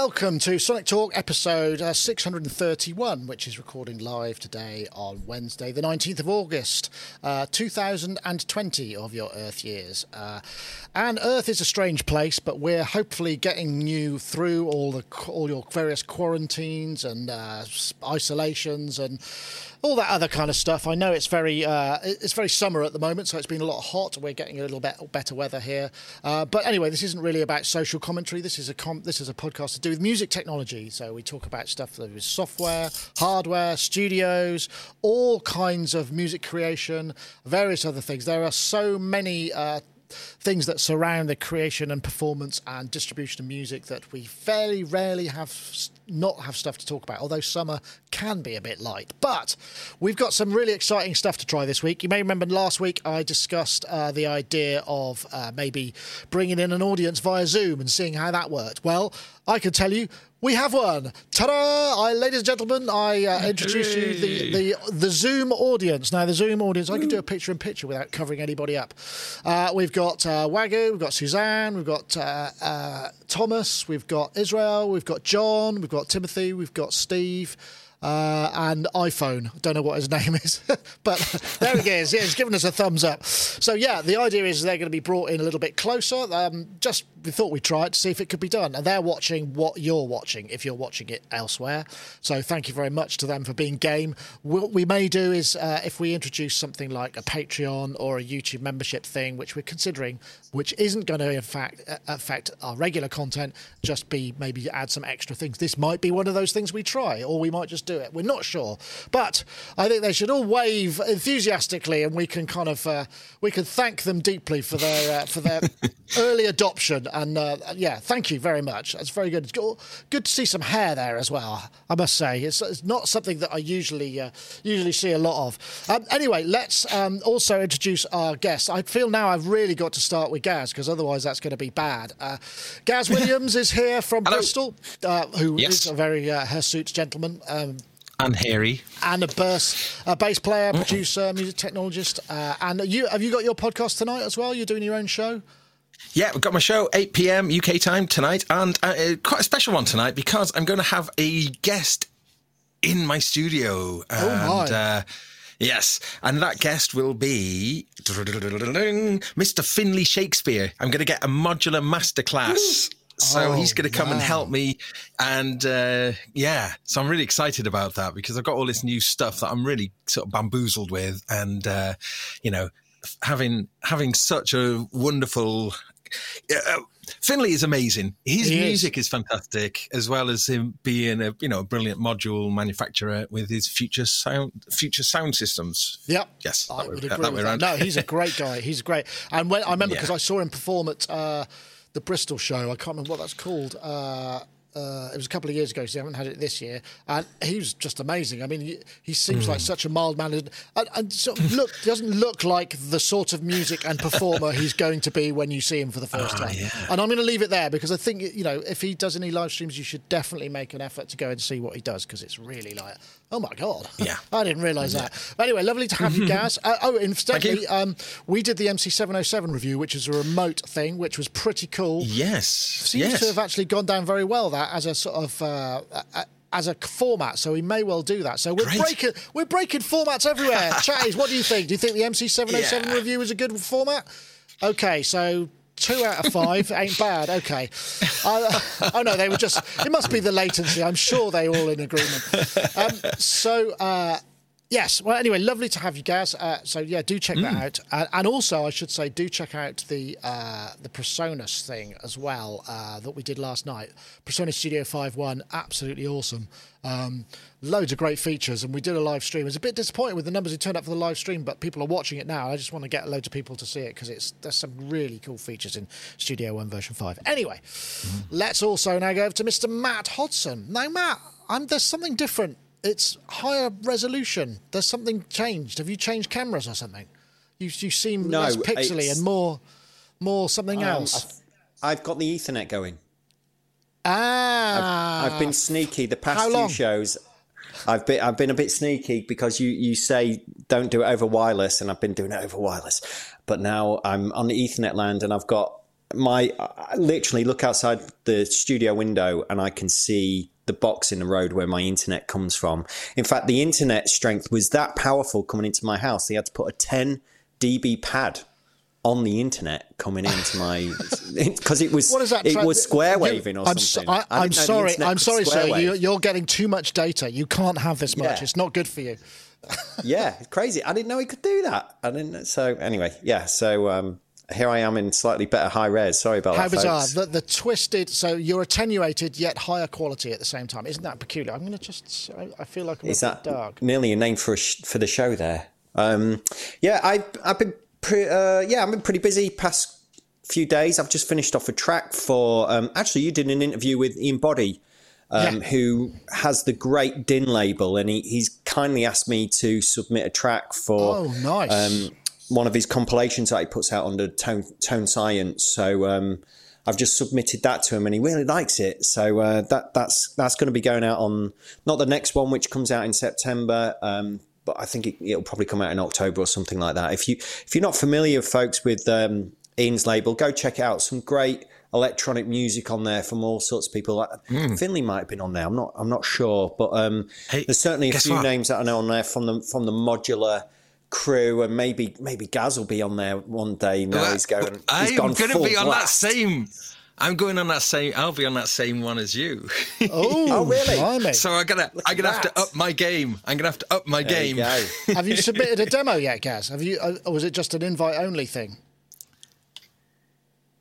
Welcome to Sonic Talk episode uh, 631, which is recording live today on Wednesday, the 19th of August, uh, 2020 of your Earth years. Uh, and Earth is a strange place, but we're hopefully getting you through all the all your various quarantines and uh, isolations and all that other kind of stuff. I know it's very uh, it's very summer at the moment, so it's been a lot hot. We're getting a little bit better weather here. Uh, but anyway, this isn't really about social commentary. This is a com- this is a podcast to do with music technology. So we talk about stuff that is software, hardware, studios, all kinds of music creation, various other things. There are so many. Uh, things that surround the creation and performance and distribution of music that we fairly rarely have not have stuff to talk about, although summer can be a bit light. But we've got some really exciting stuff to try this week. You may remember last week I discussed uh, the idea of uh, maybe bringing in an audience via Zoom and seeing how that worked. Well, I can tell you we have one. Ta-da! I, ladies and gentlemen, I uh, introduce you the, the the Zoom audience. Now, the Zoom audience, I can do a picture in picture without covering anybody up. Uh, we've got uh, Wagyu, we've got Suzanne, we've got uh, uh, Thomas, we've got Israel, we've got John, we've got Timothy, we've got Steve uh, and iPhone. I don't know what his name is, but there he is. Yeah, he's given us a thumbs up. So yeah, the idea is they're going to be brought in a little bit closer. Um, just we thought we'd try it to see if it could be done, and they're watching what you're watching if you're watching it elsewhere. So thank you very much to them for being game. What we may do is uh, if we introduce something like a Patreon or a YouTube membership thing, which we're considering, which isn't going to in fact uh, affect our regular content, just be maybe add some extra things. This might be one of those things we try, or we might just do it. We're not sure, but I think they should all wave enthusiastically, and we can kind of uh, we can thank them deeply for their uh, for their early adoption. And uh, yeah, thank you very much. That's very good. It's good to see some hair there as well. I must say, it's, it's not something that I usually uh, usually see a lot of. Um, anyway, let's um, also introduce our guests. I feel now I've really got to start with Gaz because otherwise that's going to be bad. Uh, Gaz Williams is here from Bristol, uh, who yes. is a very uh, hirsute gentleman. Um, and hairy, and a bass, a bass player, producer, music technologist. Uh, and you have you got your podcast tonight as well? You're doing your own show. Yeah, we've got my show 8 p.m. UK time tonight, and uh, quite a special one tonight because I'm going to have a guest in my studio. And, oh my! Uh, Yes, and that guest will be Mr. Finlay Shakespeare. I'm going to get a modular masterclass so oh, he's going to come wow. and help me. And uh, yeah, so I'm really excited about that because I've got all this new stuff that I'm really sort of bamboozled with. And, uh, you know, having having such a wonderful. Uh, Finlay is amazing. His he music is. is. fantastic, as well as him being a you know a brilliant module manufacturer with his future sound future sound systems. Yep. Yes, I would agree with that. No, he's a great guy. He's great. And when I remember because yeah. I saw him perform at. Uh, the Bristol show. I can't remember what that's called. Uh, uh, it was a couple of years ago, so they haven't had it this year. And he was just amazing. I mean, he, he seems mm. like such a mild mannered and, and sort of look doesn't look like the sort of music and performer he's going to be when you see him for the first uh, time. Yeah. And I'm going to leave it there because I think you know if he does any live streams, you should definitely make an effort to go and see what he does because it's really like Oh my god! Yeah, I didn't realise yeah. that. But anyway, lovely to have you, Gaz. Uh, oh, incidentally, um, we did the MC707 review, which is a remote thing, which was pretty cool. Yes, seems yes. to have actually gone down very well. That as a sort of. Uh, a, as a format, so we may well do that. So we're Great. breaking we're breaking formats everywhere. Chatties, what do you think? Do you think the MC707 review is a good format? Okay, so two out of five ain't bad. Okay. Oh no, they were just. It must be the latency. I'm sure they all in agreement. Um, so. Uh, Yes. Well, anyway, lovely to have you, Gaz. Uh, so yeah, do check mm. that out, uh, and also I should say, do check out the uh, the PreSonus thing as well uh, that we did last night. PreSonus Studio Five One, absolutely awesome. Um, loads of great features, and we did a live stream. I was a bit disappointed with the numbers who turned up for the live stream, but people are watching it now. I just want to get loads of people to see it because it's there's some really cool features in Studio One version five. Anyway, mm. let's also now go over to Mr. Matt Hodson. Now, Matt, I'm, there's something different it's higher resolution. There's something changed. Have you changed cameras or something? You you seem no, less pixely and more more something um, else. I've got the Ethernet going. Ah, I've, I've been sneaky the past few shows. I've been I've been a bit sneaky because you you say don't do it over wireless, and I've been doing it over wireless. But now I'm on the Ethernet land, and I've got my I literally look outside the studio window and I can see the box in the road where my internet comes from. In fact, the internet strength was that powerful coming into my house. They had to put a 10 dB pad on the internet coming into my because it was what is that it was square waving or I'm something. So, I, am sorry, I'm sorry, sir. You're, you're, getting too much data. You can't have this much. Yeah. It's not good for you. yeah, crazy. I didn't know he could do that. I didn't. So anyway, yeah. So um, here I am in slightly better high res. Sorry about How that. How bizarre. The, the, twisted, so you're attenuated yet higher quality at the same time. Isn't that peculiar? I'm going to just, I, feel like I'm Is a that dark. nearly a name for a sh- for the show there? Um, yeah, I, I've been, pre- uh, yeah, I've been pretty busy past few days. I've just finished off a track for, um, actually, you did an interview with Ian Boddy. Um, yeah. Who has the great Din label, and he, he's kindly asked me to submit a track for oh, nice. Um, one of his compilations that he puts out under Tone Tone Science. So um, I've just submitted that to him, and he really likes it. So uh, that that's that's going to be going out on not the next one, which comes out in September. Um, but I think it, will probably come out in October or something like that. If you if you're not familiar, folks, with um, Ian's label, go check it out. Some great electronic music on there from all sorts of people. Mm. Finlay might have been on there. I'm not. I'm not sure, but um, hey, there's certainly a few what? names that I know on there from the from the modular crew, and maybe maybe Gaz will be on there one day. Now well, he's going. He's I'm going to be on blast. that same. I'm going on that same. I'll be on that same one as you. Oh, oh really? Blimey. So I'm gonna, I'm gonna have to up my game. I'm gonna have to up my there game. You have you submitted a demo yet, Gaz? Have you, uh, or was it just an invite only thing?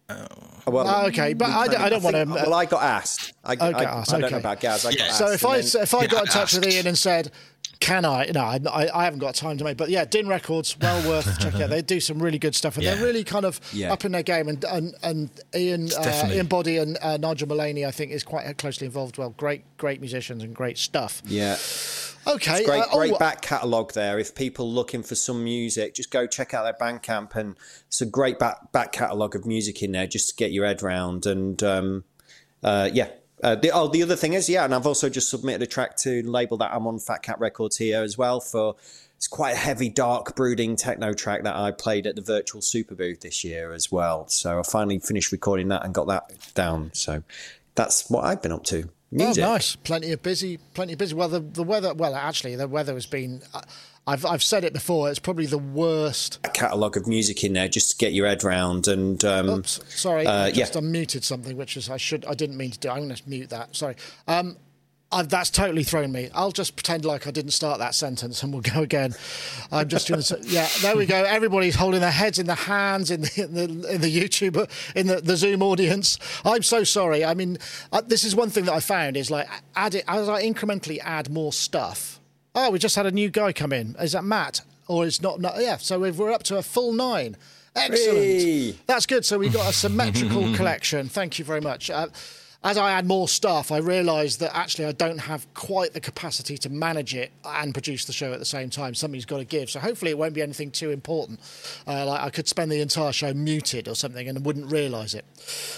Oh. Well, oh, okay, but I, I, don't want to. Well, I got asked. I, okay, I, asked, I don't okay. know about Gaz. I got yeah. So if I then, if I got in touch with Ian and said, can I? No, I, I haven't got time to make. But yeah, Din Records, well worth checking out. They do some really good stuff, and yeah. they're really kind of yeah. up in their game. And and, and Ian uh, Ian Boddy and uh, Nigel Mullaney, I think, is quite closely involved. Well, great great musicians and great stuff. Yeah. Okay. It's great, uh, great oh, back catalogue there. If people looking for some music, just go check out their Bandcamp, and it's a great back back catalogue of music in there just to get your head round. And um, uh, yeah, uh, the, oh, the other thing is, yeah, and I've also just submitted a track to label that I'm on Fat Cat Records here as well for. It's quite a heavy, dark, brooding techno track that I played at the virtual super booth this year as well. So I finally finished recording that and got that down. So that's what I've been up to. Music. Oh, nice! Plenty of busy, plenty of busy. Well, the, the weather. Well, actually, the weather has been. Uh, I've I've said it before. It's probably the worst. Catalogue of music in there just to get your head round. And um, Oops, sorry, uh, I just yeah. unmuted something, which is I should I didn't mean to do. I'm going to mute that. Sorry. Um, I've, that's totally thrown me. I'll just pretend like I didn't start that sentence, and we'll go again. I'm just doing. yeah, there we go. Everybody's holding their heads in their hands in the in the, in the YouTube in the, the Zoom audience. I'm so sorry. I mean, uh, this is one thing that I found is like add it as I incrementally add more stuff Oh, we just had a new guy come in. Is that Matt? Or is not? not yeah. So we're up to a full nine. Excellent. Hey. That's good. So we've got a symmetrical collection. Thank you very much. Uh, as I add more stuff, I realise that actually I don't have quite the capacity to manage it and produce the show at the same time. Somebody's got to give. So hopefully it won't be anything too important. Uh, like I could spend the entire show muted or something and wouldn't realise it.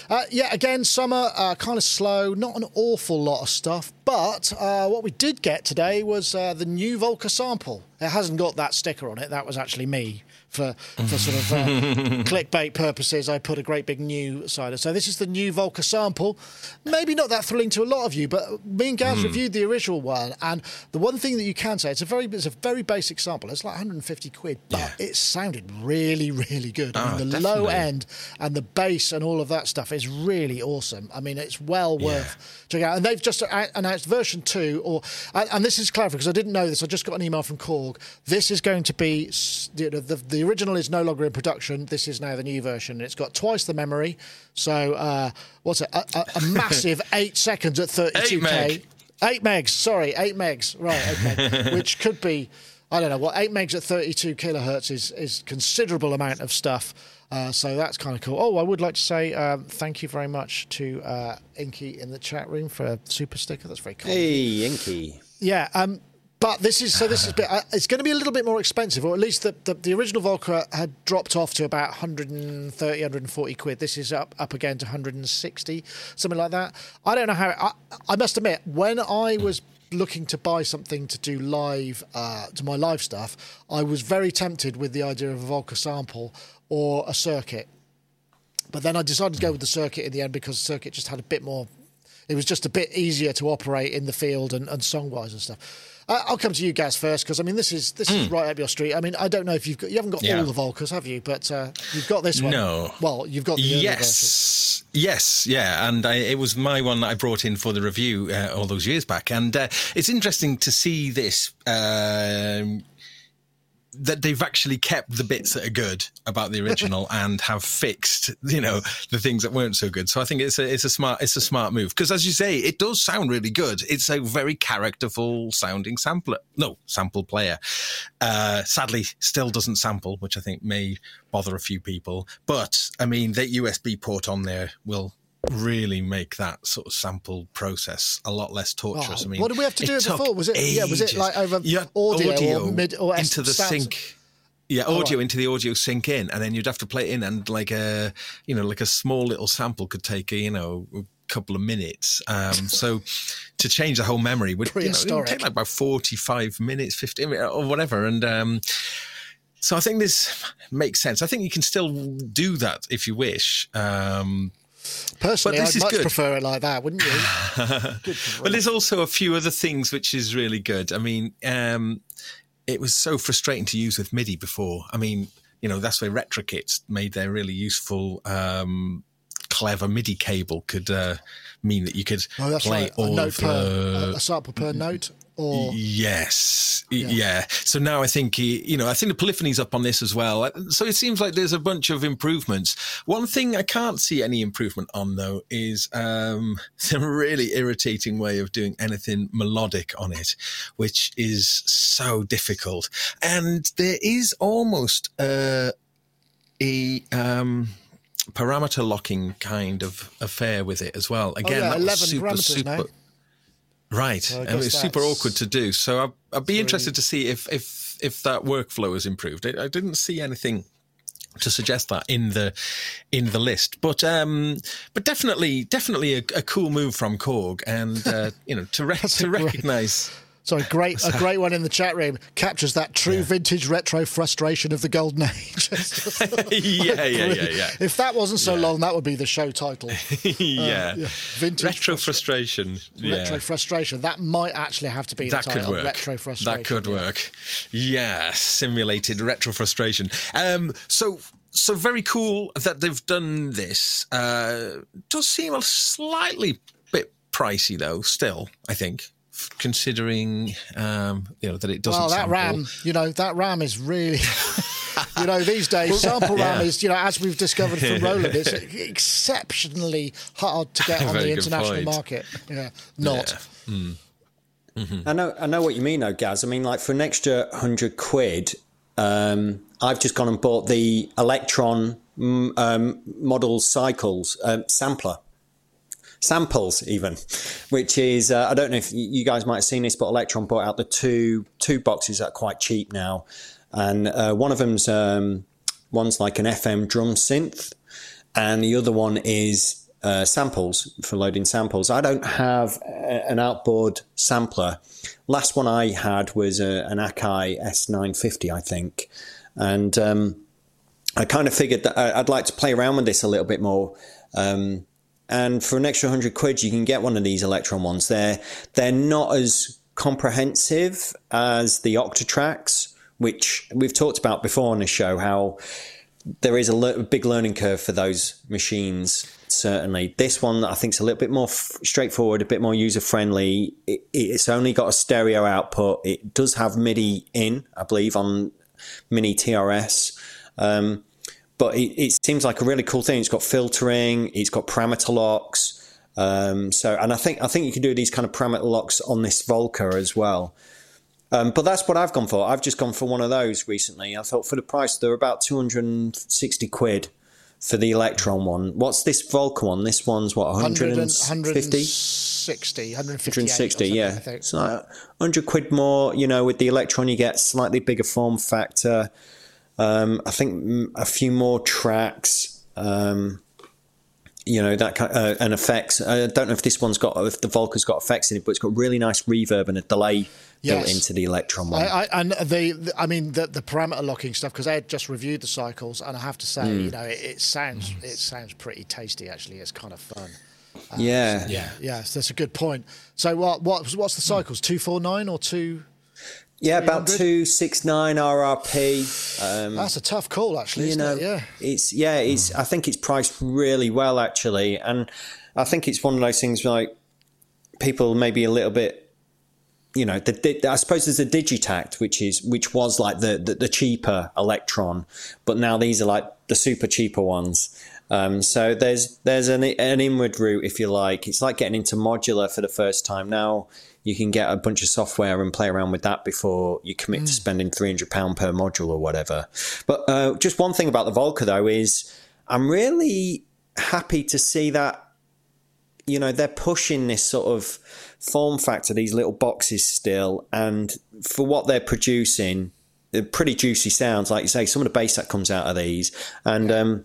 Uh, yeah, again, summer uh, kind of slow, not an awful lot of stuff. But uh, what we did get today was uh, the new Volca sample. It hasn't got that sticker on it. That was actually me for for sort of uh, clickbait purposes. I put a great big new cider. So this is the new Volca sample. Maybe not that thrilling to a lot of you, but me and Gaz mm. reviewed the original one, and the one thing that you can say it's a very it's a very basic sample. It's like 150 quid, but yeah. it sounded really really good. Oh, I mean, the definitely. low end and the bass and all of that stuff is really awesome. I mean, it's well yeah. worth checking out. And they've just announced version two, or and this is clever because I didn't know this. I just got an email from Korg. This is going to be you know, the, the the original is no longer in production. This is now the new version. It's got twice the memory. So uh, what's it? A, a, a massive eight seconds at 32k. Eight, meg. eight megs. Sorry, eight megs. Right. Okay. Which could be. I don't know. what eight megs at 32 kilohertz is is considerable amount of stuff. Uh, so that's kind of cool. Oh, I would like to say um, thank you very much to uh, Inky in the chat room for a super sticker. That's very cool. Hey, Inky. Yeah. Um, but this is so. This is bit, uh, it's going to be a little bit more expensive, or at least the, the, the, original Volca had dropped off to about 130, 140 quid. This is up up again to 160, something like that. I don't know how. I, I must admit, when I was looking to buy something to do live uh, to my live stuff, I was very tempted with the idea of a Volca sample or a circuit but then I decided to go with the circuit in the end because the circuit just had a bit more. It was just a bit easier to operate in the field and, and song wise and stuff. I'll come to you guys first because I mean this is this mm. is hmm. right up your street. I mean I don't know if you've got you haven't got yeah. all the Volcas, have you? But uh, you've got this one. No. Well, you've got the yes, yes, yeah, and I, it was my one that I brought in for the review uh, all those years back, and uh, it's interesting to see this. That they've actually kept the bits that are good about the original and have fixed, you know, the things that weren't so good. So I think it's a it's a smart it's a smart move because as you say, it does sound really good. It's a very characterful sounding sampler, no sample player. Uh, sadly, still doesn't sample, which I think may bother a few people. But I mean, that USB port on there will really make that sort of sample process a lot less torturous. Oh, I mean, what did we have to do it before? Was it ages. yeah? Was it like over audio, audio, or mid or into the sync? Yeah, audio oh, into the audio sync in, and then you'd have to play it in, and like a you know like a small little sample could take a, you know a couple of minutes. Um, so to change the whole memory would you know, take like about forty five minutes, fifty or whatever, and. Um, so I think this makes sense. I think you can still do that if you wish. Um, Personally, I'd much good. prefer it like that, wouldn't you? but there's also a few other things which is really good. I mean, um, it was so frustrating to use with MIDI before. I mean, you know, that's where RetroKits made their really useful, um, clever MIDI cable could uh, mean that you could oh, play right. all a of per, a sample per note. Or yes, yeah. yeah. So now I think you know I think the polyphony's up on this as well. So it seems like there's a bunch of improvements. One thing I can't see any improvement on though is um, the really irritating way of doing anything melodic on it, which is so difficult. And there is almost a a um, parameter locking kind of affair with it as well. Again, oh, yeah, that was super super. Now. Right, so and it's super awkward to do. So I'd, I'd be interested to see if if if that workflow has improved. I, I didn't see anything to suggest that in the in the list. But um, but definitely definitely a, a cool move from Korg, and uh, you know to re- to recognise. Sorry, great a great one in the chat room captures that true yeah. vintage retro frustration of the golden age. yeah, yeah, yeah, yeah. If that wasn't so yeah. long, that would be the show title. yeah. Uh, yeah. vintage retro frustration. Retro frustration. That might actually have to be that the title. Could work. Retro frustration. That could work. Yeah, simulated retro frustration. Um, so so very cool that they've done this. Uh, does seem a slightly bit pricey though. Still, I think considering um, you know that it doesn't. Well, that sample. RAM, you know, that RAM is really. you know, these days sample yeah. RAM is, you know, as we've discovered from Roland, it's exceptionally hard to get on the international market. Yeah, not. Yeah. Mm. Mm-hmm. I know, I know what you mean, though, Gaz. I mean, like for an extra hundred quid, um, I've just gone and bought the Elektron mm, um, model cycles um, sampler samples even, which is uh, I don't know if you guys might have seen this, but Elektron brought out the two two boxes that are quite cheap now, and uh, one of them's um, one's like an FM drum synth, and the other one is uh, samples for loading samples. I don't have a, an outboard sampler. Last one I had was a, an Akai S950, I think, and um, I kind of figured that I'd like to play around with this a little bit more. Um, and for an extra hundred quid, you can get one of these Elektron ones. They're they're not as comprehensive as the Octatracks, which we've talked about before on the show. How there is a, le- big learning curve for those machines. Certainly, this one I think is a little bit more f- straightforward, a bit more user friendly. It, it's only got a stereo output. It does have MIDI in, I believe, on Mini TRS. Um, but it, it, seems like a really cool thing. It's got filtering, it's got parameter locks. Um, so, and I think I think you can do these kind of parameter locks on this Volca as well. Um, but that's what I've gone for. I've just gone for one of those recently. I thought for the price, they're about 260 quid for the Elektron one. What's this Volca one? This one's what, 150? 160, 160, yeah. It's like 100 quid more, you know, with the Elektron, you get slightly bigger form factor. Um, I think a few more tracks. Um, you know that kind uh, and effects. I don't know if this one's got if the Volca's got effects in it, but it's got really nice reverb and a delay yes. built into the Elektron one. I, I, and the, the, I mean the, the parameter locking stuff because I had just reviewed the cycles and I have to say, mm. you know, it, it, sounds it sounds pretty tasty. Actually, it's kind of fun. Um, yeah, so, yeah, yeah. So that's a good point. So what what what's the cycles? Two four nine or two? Yeah, about two six nine RRP. Um, That's a tough call, actually. You know, it? yeah, it's yeah, it's. I think it's priced really well, actually, and I think it's one of those things like people maybe a little bit. You know, the, the, I suppose there's a Digitakt, which is which was like the, the, the cheaper Elektron, but now these are like the super cheaper ones. Um, so there's there's an an inward route, if you like. It's like getting into modular for the first time now you can get a bunch of software and play around with that before you commit mm. to spending £300 per module or whatever. But uh, just one thing about the Volca, though, is I'm really happy to see that, you know, they're pushing this sort of form factor, these little boxes still. And for what they're producing, they're pretty juicy sounds. Like you say, some of the bass that comes out of these. And, um,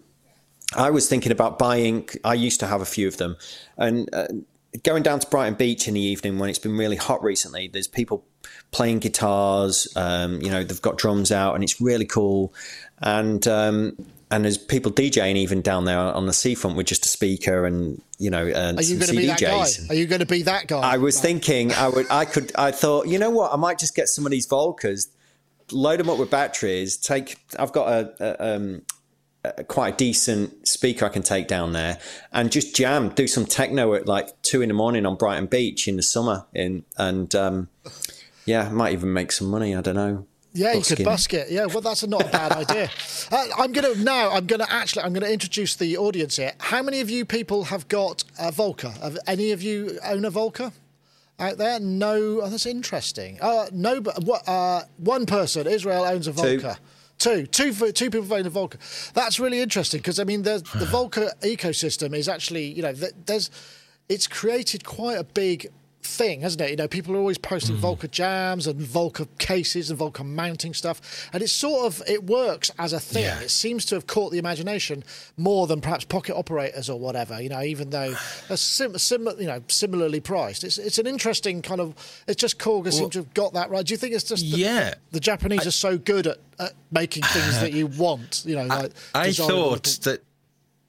I was thinking about buying. I used to have a few of them, and uh, going down to Brighton Beach in the evening when it's been really hot recently, there's people playing guitars. Um, you know, they've got drums out, and it's really cool. And um, and there's people DJing even down there on the seafront with just a speaker and you know and Are you going to be that guy? Are you going to be that guy? I was thinking I would. I could. I thought you know what? I might just get some of these Volcas, load them up with batteries. Take. I've got a, a um, quite a decent speaker I can take down there and just jam, do some techno at like two in the morning on Brighton Beach in the summer. In and um, yeah, might even make some money. I don't know. Yeah, you could busk it. Yeah, well, that's not a bad idea. Uh, I'm gonna now. I'm gonna actually. I'm gonna introduce the audience here. How many of you people have got a Volca? Have any of you own a Volca? Out there, no. Oh, that's interesting. Uh, no, but what? Uh, one person, Israel owns a Volca. Two. Two, two, two people voting the Volca. That's really interesting because I mean, the the Volca ecosystem is actually, you know, there's, it's created quite a big thing, hasn't it? You know, people are always posting mm. Volca jams and Volca cases and Volca mounting stuff, and it's sort of it works as a thing. Yeah. It seems to have caught the imagination more than perhaps pocket operators or whatever. You know, even though they're sim, sim you know, similarly priced. It's it's an interesting kind of. It's just because well, seem to have got that right. Do you think it's just the, yeah? The Japanese I, are so good at, at making things that you want. You know, like I, I thought that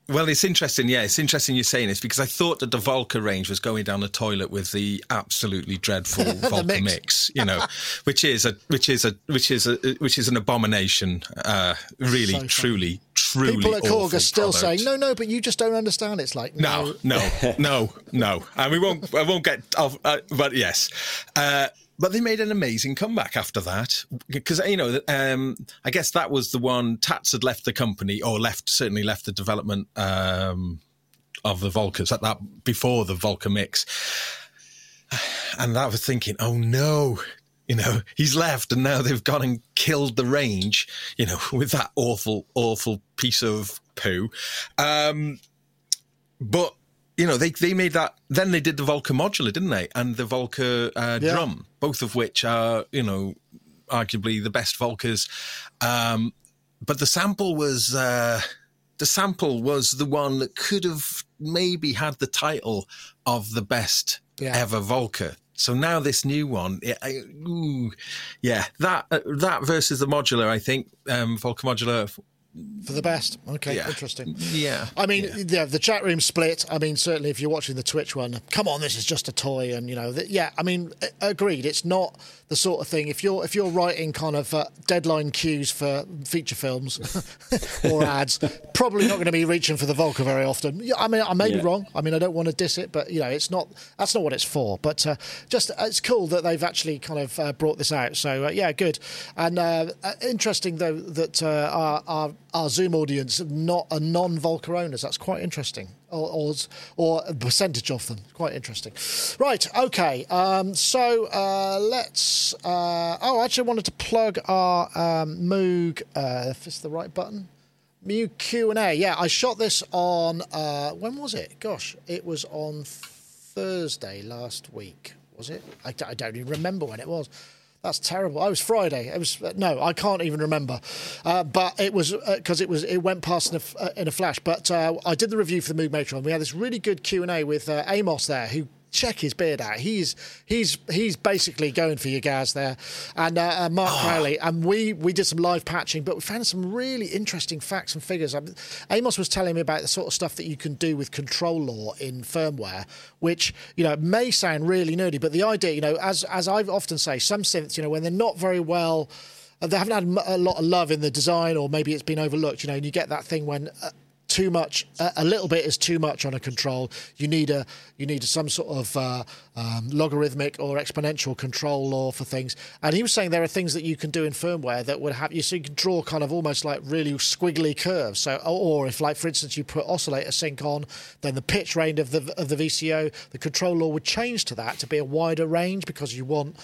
well, it's interesting. Yeah, it's interesting you're saying this because I thought that the Volca range was going down the toilet with the absolutely dreadful Volca mix. mix. you know, which is a which is a which is a which is an abomination. Uh, really, so truly, truly. People at Korg are still product. saying, "No, no," but you just don't understand. It's like no, no, no, no, no. and we won't. I won't get off. Uh, but yes. Uh, but they made an amazing comeback after that because you know um, I guess that was the one Tats had left the company or left certainly left the development um, of the Volcas at that before the Volca mix, and I was thinking, oh no. You know, he's left and now they've gone and killed the range, you know, with that awful, awful piece of poo. Um, but you know, they they made that. Then they did the Volca modular, didn't they? And the Volca uh, yeah. drum, both of which are you know arguably the best Volcas. Um, but the sample was uh, the sample was the one that could have maybe had the title of the best yeah. ever Volca. So now this new one, it, I, ooh, yeah, that uh, that versus the modular, I think um, Volca modular for the best. Okay, yeah. interesting. Yeah. I mean, yeah. yeah. the chat room split. I mean, certainly if you're watching the Twitch one, come on, this is just a toy, and you know, the, yeah. I mean, agreed. It's not the sort of thing. If you're if you're writing kind of uh, deadline cues for feature films or ads, probably not going to be reaching for the Volca very often. I mean, I may yeah. be wrong. I mean, I don't want to diss it, but you know, it's not. That's not what it's for. But uh, just it's cool that they've actually kind of uh, brought this out. So uh, yeah, good. And uh, uh, interesting though that our, our our Zoom audience not a non-Volca owners. That's quite interesting. Or, or, or, a percentage of them. Quite interesting. Right, okay. Um, so uh, let's. Uh, oh, I actually wanted to plug our um, Moog. Uh, if it's the right button. Moog Q and A. Yeah, I shot this on. Uh, when was it? Gosh, it was on Thursday last week. Was it? I, I don't even remember when it was. That's terrible. It was Friday. It was no, I can't even remember. Uh, but it was because uh, it was it went past in a, uh, in a flash. But uh, I did the review for the Moog Matron. We had this really good Q and A with uh, Amos there, who check his beard out. He's he's he's basically going for you guys there, and uh, uh, Mark. Crowley. And we we did some live patching, but we found some really interesting facts and figures. I Amos was telling me about the sort of stuff that you can do with control law in firmware, which you know may sound really nerdy, but the idea, you know, as as I often say, some synths, you know, when they're not very well. Uh, they haven't had a lot of love in the design, or maybe it's been overlooked. You know, and you get that thing when uh, too much a, little bit is too much on a control. You need a you need some sort of uh, um, logarithmic or exponential control law for things. And he was saying there are things that you can do in firmware that would have you so you can draw kind of almost like really squiggly curves. So or if like for instance you put oscillator sync on then the pitch range of the of the VCO the control law would change to that to be a wider range because you want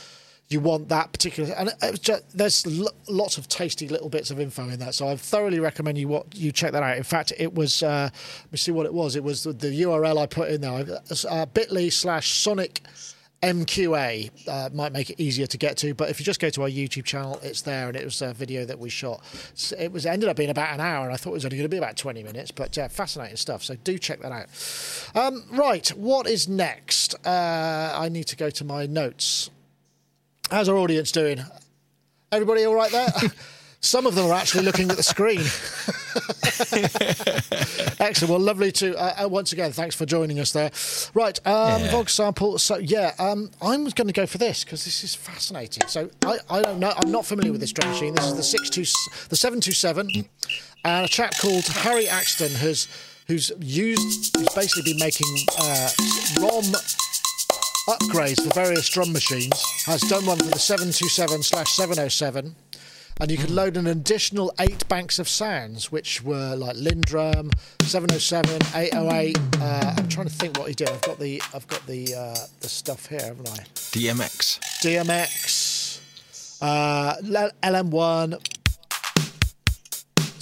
you want that particular. And just, there's lots of tasty little bits of info in that. So I thoroughly recommend you what you check that out. In fact, it was uh, let me see what it was. It was the, the URL I put in there. Uh, Bitly slash Sonic. MQA uh, might make it easier to get to, but if you just go to our YouTube channel, it's there, and it was a video that we shot. So it was ended up being about an hour, and I thought it was only going to be about twenty minutes, but uh, fascinating stuff. So do check that out. Um, right, what is next? Uh, I need to go to my notes. How's our audience doing? Everybody all right there? Some of them are actually looking at the screen. Excellent. Well, lovely to uh, uh, once again. Thanks for joining us there. Right, um, yeah. Vogue sample. So yeah, um, I'm going to go for this because this is fascinating. So I, I don't know. I'm not familiar with this drum machine. This is the six two, the seven two seven, and a chap called Harry Axton has who's used, who's basically been making uh, ROM upgrades for various drum machines, has done one for the 727 707, and you could hmm. load an additional eight banks of sounds, which were like LinnDrum, 707, 808. Uh, I'm trying to think what he did. I've got the I've got the uh, the stuff here, haven't I? DMX. DMX. Uh, LM1,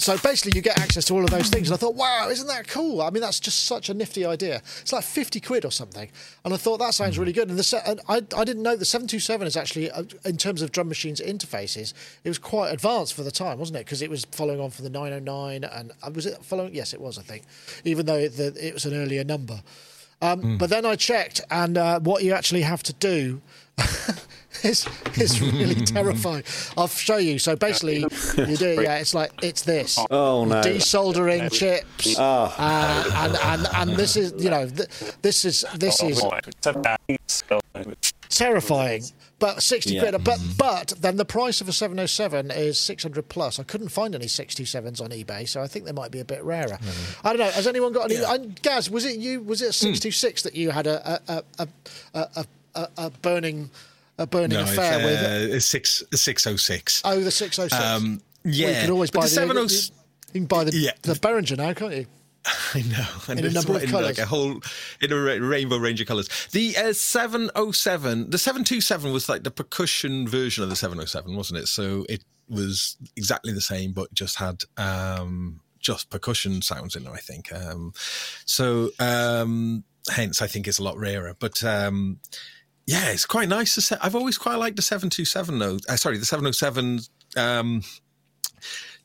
so basically, you get access to all of those things. And I thought, wow, isn't that cool? I mean, that's just such a nifty idea. It's like 50 quid or something. And I thought that sounds really good. And, the, and I, I didn't know the 727 is actually, uh, in terms of drum machines interfaces, it was quite advanced for the time, wasn't it? Because it was following on from the 909. And uh, was it following? Yes, it was, I think, even though the, it was an earlier number. Um, mm. But then I checked, and uh, what you actually have to do it's it's really terrifying. I'll show you. So basically, you do yeah. It's like it's this. Oh no! Desoldering chips. Oh. Uh, and and and this is you know th- this is this is terrifying. But sixty yeah. quid. But but then the price of a seven oh seven is six hundred plus. I couldn't find any 67s on eBay, so I think they might be a bit rarer. Mm. I don't know. Has anyone got any? Yeah. Gaz, was it you? Was it a six two six that you had a a a, a, a, a burning? a burning no, affair uh, with it. Six six oh six. Oh, the six oh six. Um, yeah, well, you can always buy the, the seven oh. You can buy the yeah. the Behringer now, can't you? I know, and in a number of colours, like a whole in a rainbow range of colours. The uh, seven oh seven, the seven two seven was like the percussion version of the seven oh seven, wasn't it? So it was exactly the same, but just had um, just percussion sounds in there. I think. Um, so um, hence, I think it's a lot rarer, but. Um, yeah, it's quite nice to say. I've always quite liked the 727 though. Uh, sorry, the 707, um,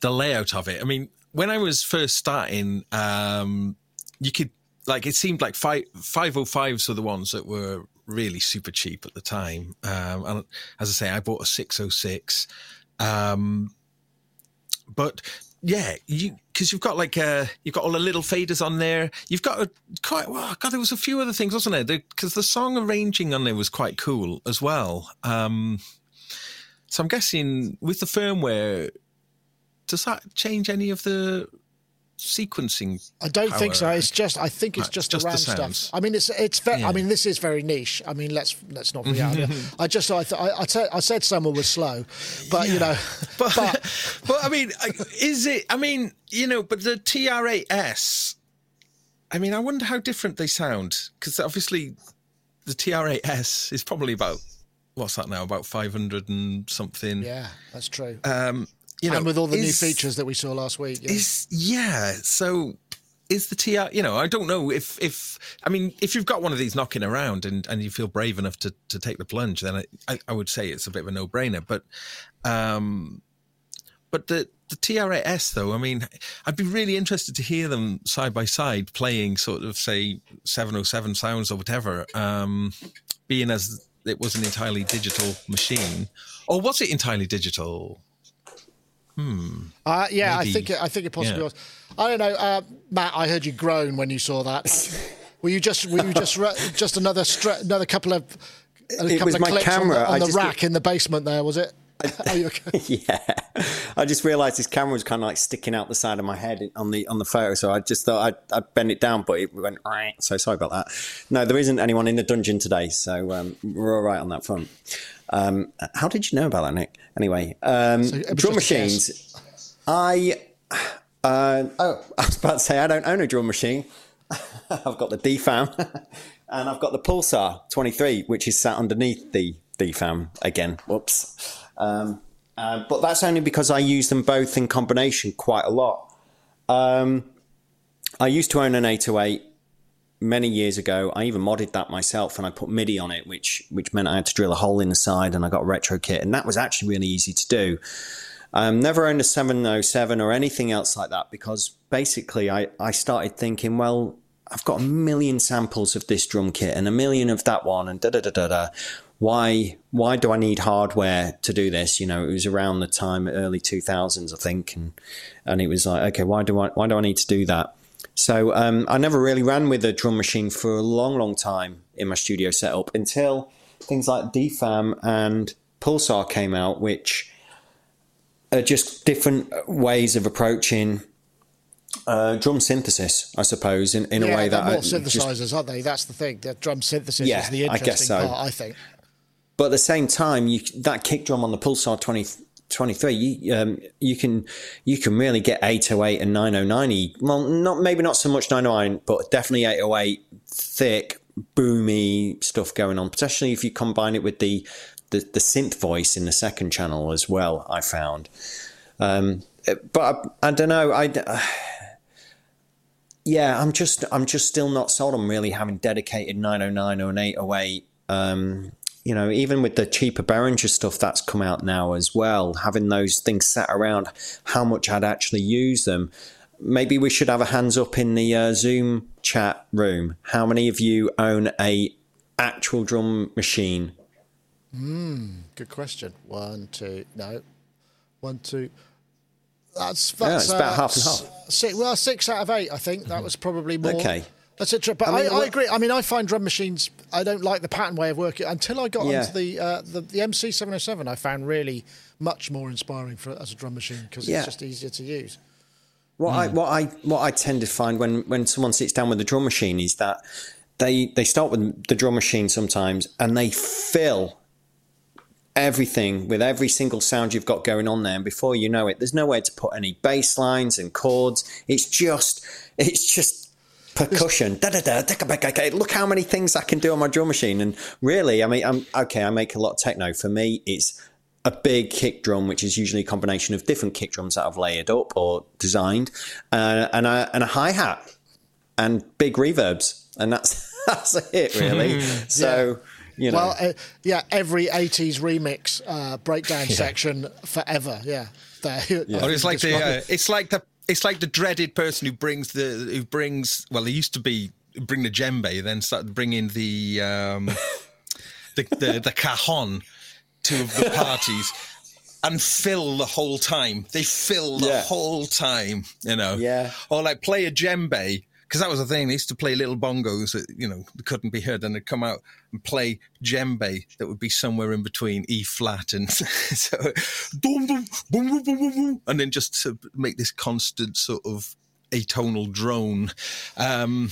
the layout of it. I mean, when I was first starting, um, you could, like, it seemed like five, 505s were the ones that were really super cheap at the time. Um, and as I say, I bought a 606. Um, but yeah, you because you've got like uh, you've got all the little faders on there. You've got a quite well, God. There was a few other things, wasn't there? Because the, the, song arranging on there was quite cool as well. Um, so I'm guessing with the firmware, does that change any of the sequencing. I don't think so. It's just I think it's just, just the RAM stuff. I mean, it's it's very. Yeah. I mean, this is very niche. I mean, let's let's not be out. I just I th- I, I, t- I said someone was slow, but yeah. you know, but, but but I mean, is it? I mean, you know, but the TR8S. I mean, I wonder how different they sound because obviously the TR8S is probably about what's that now? About five hundred and something. Yeah, that's true. Um, you know, and with all the new features that we saw last week. Yeah. Is, yeah. So is the TR, you know, I don't know if, if, I mean, if you've got one of these knocking around and, and you feel brave enough to, to take the plunge, then I, I would say it's a bit of a no brainer. But, um, but the, the TRS though, I mean, I'd be really interested to hear them side by side playing sort of say 707 sounds or whatever, um, being as it was an entirely digital machine. Or was it entirely digital? Hmm. Uh, yeah, Maybe. I think it, I think it possibly yeah. was. I don't know, uh, Matt. I heard you groan when you saw that. were you just were you just just another stre- another couple of a it couple of clips camera. on the, on the rack in the basement? There was it. okay? yeah, I just realised this camera was kind of like sticking out the side of my head on the on the photo, so I just thought I'd, I'd bend it down, but it went. Right. So sorry about that. No, there isn't anyone in the dungeon today, so um, we're all right on that front. Um, how did you know about that, Nick? Anyway, um, so drum machines. I uh, oh, I was about to say I don't own a drum machine. I've got the DFAM and I've got the Pulsar 23, which is sat underneath the DFAM again. Whoops. Um, uh, but that's only because I use them both in combination quite a lot. Um, I used to own an 808 many years ago. I even modded that myself and I put MIDI on it, which which meant I had to drill a hole in the side and I got a retro kit, and that was actually really easy to do. Um, never owned a 707 or anything else like that because basically I, I started thinking, well, I've got a million samples of this drum kit and a million of that one and da da da da da. Why why do I need hardware to do this? You know, it was around the time early 2000s, I think, and and it was like, okay, why do I why do I need to do that? So um, I never really ran with a drum machine for a long, long time in my studio setup until things like DFAM and Pulsar came out, which are just different ways of approaching uh, drum synthesis, I suppose, in, in yeah, a way that more synthesizers, just, aren't they? That's the thing. The drum synthesis yeah, is the interesting I guess so. part, I think. But at the same time, you, that kick drum on the Pulsar 20, 23, you, um, you can you can really get 808 and 909. Well, not maybe not so much 909, but definitely 808 thick, boomy stuff going on. Especially if you combine it with the the, the synth voice in the second channel as well. I found, um, but I, I, don't know. I uh, yeah, I'm just I'm just still not sold on really having dedicated 909 or an 808. Um, you know, even with the cheaper Behringer stuff that's come out now as well, having those things sat around, how much I'd actually use them. Maybe we should have a hands up in the uh, Zoom chat room. How many of you own a actual drum machine Hmm, good question. One, two, no, one, two. That's that's yeah, about uh, half and half. Six, well, six out of eight. I think that was probably more. Okay. That's a trip, but I, mean, I, I, agree. I mean, I find drum machines. I don't like the pattern way of working until I got yeah. onto the, uh, the the MC seven hundred seven. I found really much more inspiring for as a drum machine because yeah. it's just easier to use. What mm. I what I what I tend to find when when someone sits down with a drum machine is that they they start with the drum machine sometimes and they fill everything with every single sound you've got going on there. And before you know it, there's nowhere to put any bass lines and chords. It's just, it's just percussion. Da, da, da, Look how many things I can do on my drum machine. And really, I mean, I'm okay. I make a lot of techno. For me, it's a big kick drum, which is usually a combination of different kick drums that I've layered up or designed, uh, and a and a hi hat and big reverbs, and that's that's it really. so. Yeah you know. Well, uh, yeah, every '80s remix uh, breakdown yeah. section forever. Yeah, there. Yeah. Or it's like the uh, it's like the it's like the dreaded person who brings the who brings well, they used to be bring the djembe, then started bringing the um, the, the the cajon to the parties. and fill the whole time. They fill the yeah. whole time, you know. Yeah. Or like play a djembe because that was the thing. They used to play little bongos that you know couldn't be heard, and they'd come out and play djembe that would be somewhere in between E flat and so, boom, boom, boom, boom, boom, boom, and then just to make this constant sort of atonal drone. Um,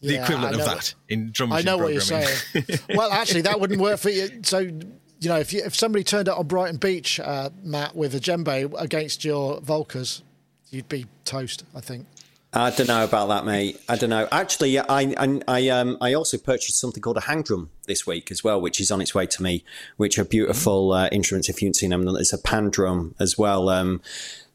the yeah, equivalent of that in drum I know what you're saying. well, actually, that wouldn't work for you. So you know, if you, if somebody turned up on Brighton Beach, uh, Matt, with a djembe against your Volcas, you'd be toast. I think. I don't know about that, mate. I don't know. Actually, I I I, um, I also purchased something called a hang drum this week as well, which is on its way to me. Which are beautiful uh, instruments. If you haven't seen them, it's a pan drum as well. Um,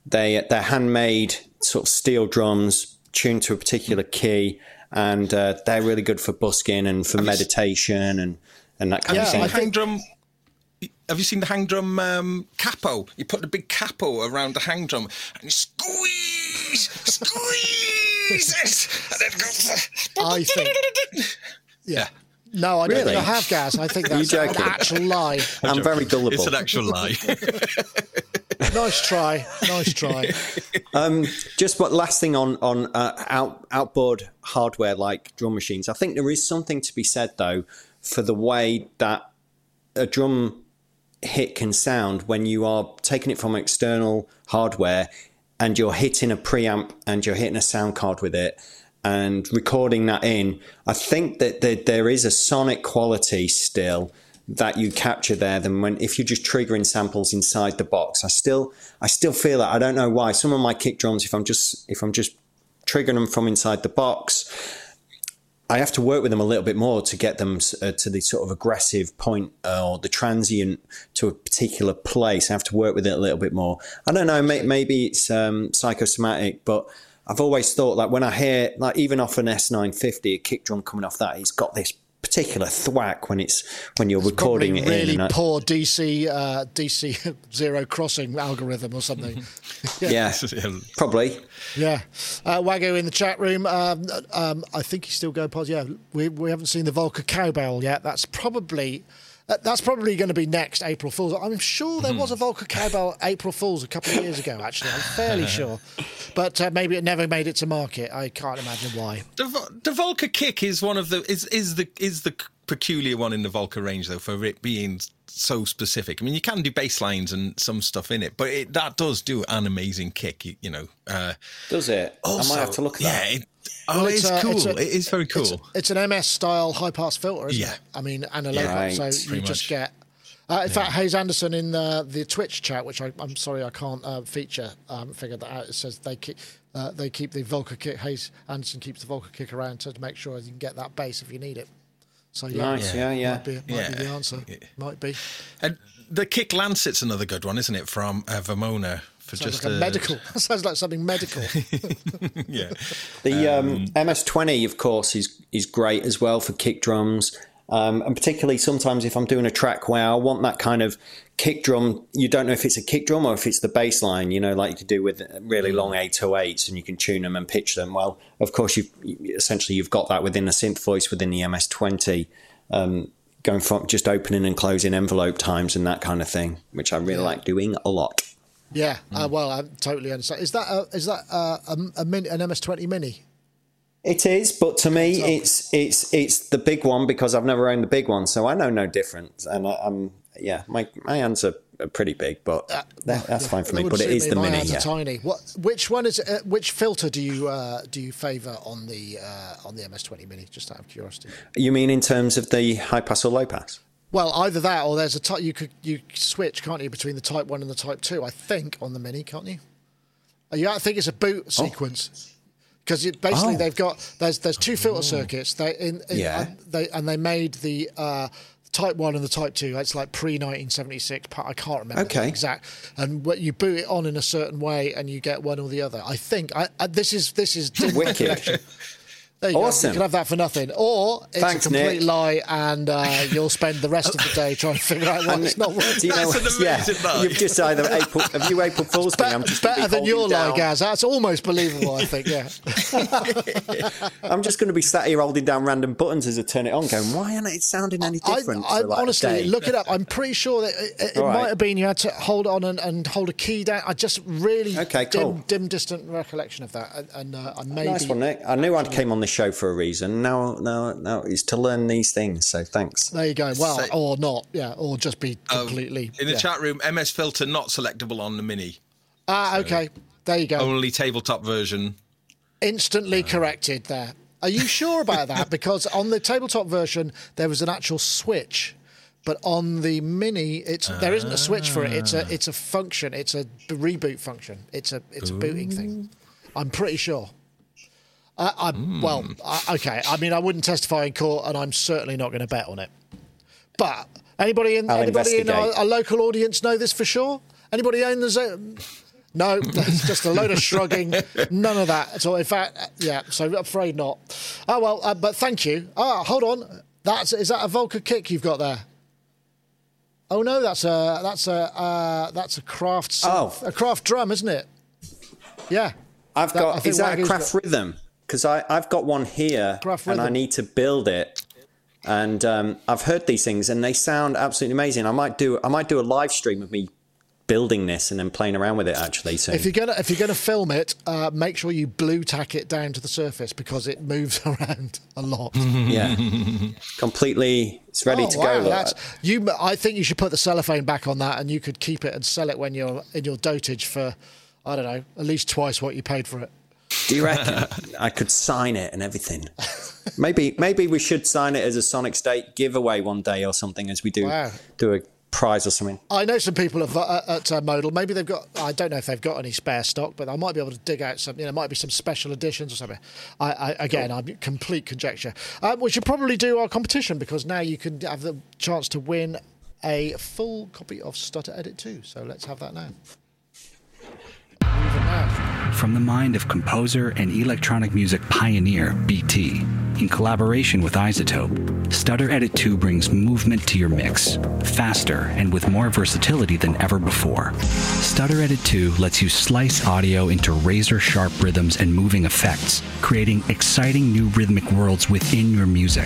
they they're handmade sort of steel drums, tuned to a particular key, and uh, they're really good for busking and for meditation and and that kind Yeah, of thing. I hang drum. Have you seen the hang drum um, capo? You put the big capo around the hang drum and you squeeze, squeeze it, and it goes. I think. Yeah. No, I don't Really? think I have Gaz. I think you that's an joking? actual lie. I'm very gullible. It's an actual lie. Nice try. Nice try. Just what last thing on on uh, out outboard hardware like drum machines. I think there is something to be said though for the way that a drum hit can sound when you are taking it from external hardware and you're hitting a preamp and you're hitting a sound card with it and recording that in. I think that there, is a sonic quality still that you capture there than when if you're just triggering samples inside the box. I still I still feel that. I don't know why. Some of my kick drums, if I'm just if I'm just triggering them from inside the box, I have to work with them a little bit more to get them uh, to the sort of aggressive point uh, or the transient to a particular place. I have to work with it a little bit more. I don't know. May, maybe it's um, psychosomatic, but I've always thought like when I hear like even off an S950, a kick drum coming off that, it's got this particular thwack when it's when you're recording Probably it really in. and I- poor DC uh, DC zero crossing algorithm or something. yeah, probably. Yeah, uh, Wagyu in the chat room. Um, um, I think he's still going pause. Yeah, we we haven't seen the Volca cowbell yet. That's probably. Uh, That's probably going to be next April Fool's. I'm sure there was a Volca cowbell April Fool's a couple of years ago. Actually, I'm fairly sure, but uh, maybe it never made it to market. I can't imagine why. The, the Volca kick is one of the is is the is the peculiar one in the Volca range though for it being so specific. I mean, you can do bass lines and some stuff in it, but it, that does do an amazing kick. You, you know. Uh, Does it? also, I might have to look at yeah, that. It, oh, it's it's, a- cool. it's a- it is very cool. It's, it's an MS style high pass filter, isn't Yeah. it? I mean, and a low Right. so you Pretty just much. get. Uh, in fact, Hayes Anderson in the, the Twitch chat, which I, I'm sorry I can't uh, feature, I haven't figured that out. It says they keep uh, they keep the Volca kick. Hayes Anderson keeps the Volca kick around to make sure you can get that bass if you need it. So yeah, Nice, yeah, yeah. might be might Yeah. be the answer. Might be. And the kick Lancet's another good one, isn't it? From uh, Vermona for Sounds just like a medical. Sounds like something medical. yeah. The um, MS20, of course, is is great as well for kick drums, um, and particularly sometimes if I'm doing a track where I want that kind of kick drum. You don't know if it's a kick drum or if it's the bass line. You know, like you could do with really long 808s, and you can tune them and pitch them. Well, of course, you've essentially you've got that within a synth voice within the MS20. Um, going from just opening and closing envelope times and that kind of thing, which I really like doing a lot. Yeah. Uh, Hmm. well, I totally understand. Is that a, is that uh, a, a min, an MS20 Mini? It is, but to me, it's it's it's the big one because I've never owned the big one, so I know no difference. And I, I'm yeah, my my hands are, are pretty big, but that, that's fine for me. But would it suit is me. the My mini. hands are Yeah. tiny. What? Which one is? Uh, which filter do you uh, do you favour on the uh, on the MS20 Mini? Just out of curiosity. You mean in terms of the high pass or low pass? Well, either that or there's a type you could you switch, can't you, between the Type One and the Type Two? I think on the Mini, can't you? Uh, You I think it's a boot sequence because basically Oh. they've got there's there's two filter circuits. They in, in Yeah. and they and they made the. Uh, Type one and the Type two. It's like pre nineteen seventy six. I can't remember the Okay. exact. And what you boot it on in a certain way, and you get one or the other. I think I, I, this is this is Wicked. There you go. Awesome. You can have that for nothing, or it's Thanks, a complete Nick. lie, and uh, you'll spend the rest of the day trying to figure out why And it's not working. do you know? That's an yeah, amazing lie. you've just either April. Have you April Fool's me? I'm Better, just gonna be better than your holding lie, Gaz. That's almost believable, I think. Yeah. I'm just going to be sat here holding down random buttons as I turn it on, going, "Why isn't it sounding any different?" I for like a honestly day? look it up. I'm pretty sure that it, it All right. might have been you had to hold on and, and hold a key down. I just really Okay, dim, cool. dim, distant recollection of that, and, and uh, I maybe Nice one, Nick. I knew I came on this show for a reason. Now, now, now it's to learn these things. So thanks. there you go. Well, Say- or not, yeah, or just be completely In the yeah. chat room, MS filter not selectable on the mini. Ah, okay, there you go. Only tabletop version. instantly corrected there. Are you sure about that? Because on the tabletop version, there was an actual switch, but on the mini, it's there isn't a switch for it. It's a it's a function. It's a reboot function. It's a it's a booting thing. I'm pretty sure. I, I well, I, okay. I mean, I wouldn't testify in court, and I'm certainly not going to bet on it. But anybody in I'll anybody in our, our local audience know this for sure? Anybody own the Zo- No, it's just a load of shrugging. None of that. So, in fact, yeah. So, I'm afraid not. Oh well, uh, but thank you. Ah, hold on. That's is that a Volca kick you've got there? Oh no, that's a that's a uh, that's a craft Oh. a craft drum, isn't it? Yeah. I've That- got. Is that a Wagner's craft rhythm? Because I I've got one here, and I need to build it. And um, I've heard these things, and they sound absolutely amazing. I might do I might do a live stream of me building this and then playing around with it actually soon. If you're gonna if you're gonna film it, uh, make sure you blue tack it down to the surface because it moves around a lot. yeah, completely. It's ready Oh, to wow, go. That's, you, I think you should put the cellophane back on that, and you could keep it and sell it when you're in your dotage for, I don't know, at least twice what you paid for it. Do you reckon I could sign it and everything? Maybe maybe we should sign it as a Sonic State giveaway one day or something as we do Wow. do a prize or something. I know some people have, uh, at uh, Modal. Maybe they've got. I don't know if they've got any spare stock, but I might be able to dig out some. You know, might be some special editions or something. I, I again, I'm complete conjecture. Um, we should probably do our competition because now you can have the chance to win a full copy of Stutter Edit 2. So let's have that now. From the mind of composer and electronic music pioneer BT, in collaboration with iZotope, Stutter Edit 2 brings movement to your mix, faster and with more versatility than ever before. Stutter Edit 2 lets you slice audio into razor sharp rhythms and moving effects, creating exciting new rhythmic worlds within your music.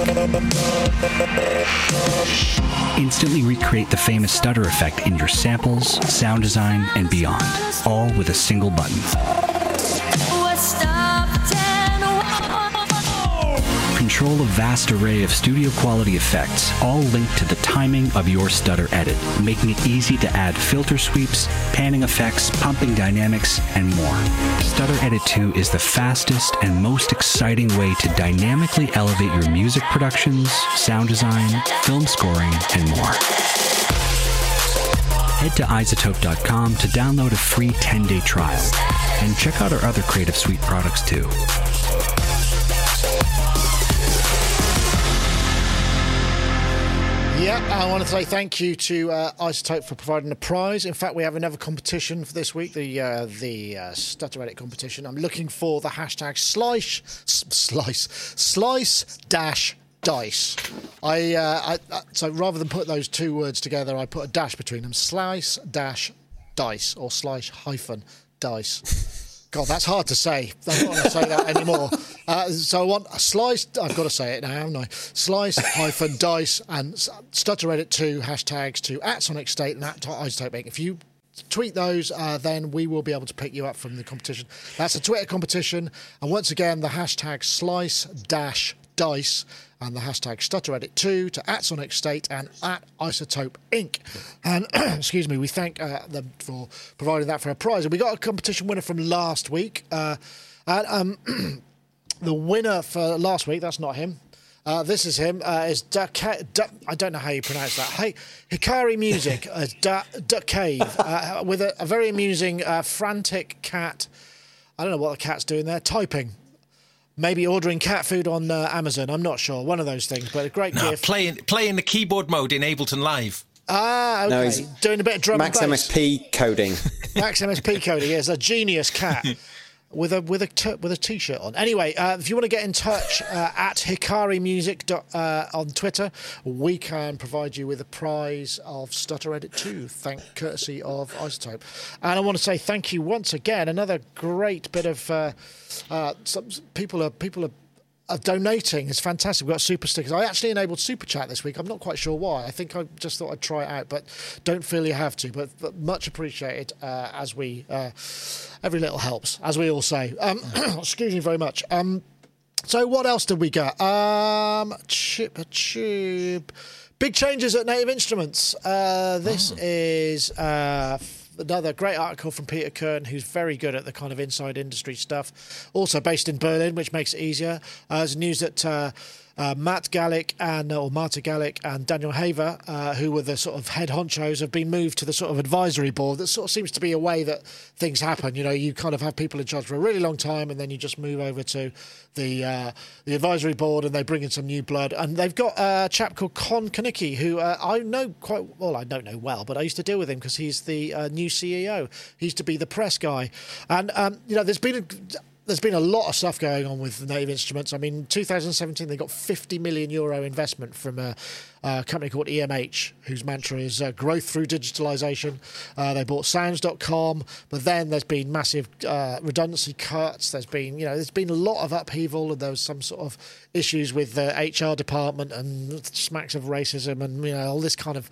Instantly recreate the famous stutter effect in your samples, sound design, and beyond, all with a single button. Control a vast array of studio quality effects, all linked to the timing of your stutter edit, making it easy to add filter sweeps, panning effects, pumping dynamics, and more. Stutter Edit 2 is the fastest and most exciting way to dynamically elevate your music productions, sound design, film scoring, and more. Head to izotope.com to download a free 10 day trial and check out our other Creative Suite products too. Yeah, I want to say thank you to uh, iZotope for providing the prize. In fact, we have another competition for this week, the uh, the uh, Stutter Edit competition. I'm looking for the hashtag slice slice slice dash dice. I, uh, I, I so rather than put those two words together, I put a dash between them. Slice dash dice or slice hyphen dice. God, that's hard to say. I don't want to say that anymore. Uh, so I want a slice. I've got to say it now, haven't I? Slice hyphen dice and stutter edit two hashtags to at Sonic State and at iZotope Inc. If you tweet those, uh, then we will be able to pick you up from the competition. That's a Twitter competition, and once again, the hashtag slice dash dice and the hashtag stutteredit2 to at Sonic State and at iZotope Inc. And excuse me, we thank uh, them for providing that for a prize. And we got a competition winner from last week. Uh, and um, the winner for last week, that's not him. Uh, this is him. Uh, is Duck, Duck, I don't know how you pronounce that. Hey, Hikari Music, uh, Duck, Duck Cave, uh, with a, a very amusing, uh, frantic cat. I don't know what the cat's doing there. Typing. Maybe ordering cat food on uh, Amazon. I'm not sure. One of those things, but a great No, gift. playing playing the keyboard mode in Ableton Live. Ah, No, okay. he's- Doing a bit of drum Max and bass. MSP coding. Max MSP coding is a genius cat with a with a t- with a t-shirt on. Anyway, uh, if you want to get in touch uh, at Hikari Music uh, on Twitter, we can provide you with a prize of Stutter Edit 2, thank courtesy of iZotope. And I want to say thank you once again. Another great bit of uh, uh, some people are people are uh, donating is fantastic. We've got super stickers. I actually enabled super chat this week. I'm not quite sure why. I think I just thought I'd try it out, but don't feel you have to. But, but much appreciated uh, as we uh, every little helps, as we all say. Um, excuse me very much. Um, so what else did we get? Um, chip a tube. Big changes at Native Instruments. Uh, this is uh, another great article from Peter Kirn, who's very good at the kind of inside industry stuff. Also based in Berlin, which makes it easier. Uh, there's news that uh, uh, Matt Galic and or Marta Galic and Daniel Haver, uh, who were the sort of head honchos, have been moved to the sort of advisory board. That sort of seems to be a way that things happen. You know, you kind of have people in charge for a really long time, and then you just move over to the uh, the advisory board, and they bring in some new blood. And they've got a chap called Con Köhncke, who uh, I know quite well. I don't know well, but I used to deal with him because he's the uh, new CEO. He used to be the press guy, and um, you know, there's been. A, there's been a lot of stuff going on with Native Instruments. I mean, 2017 they got 50 million euro investment from a, a company called EMH, whose mantra is uh, growth through digitalization. Uh, they bought Sounds.com, but then there's been massive uh, redundancy cuts. There's been, you know, there's been a lot of upheaval, and there was some sort of issues with the HR department and smacks of racism and you know all this kind of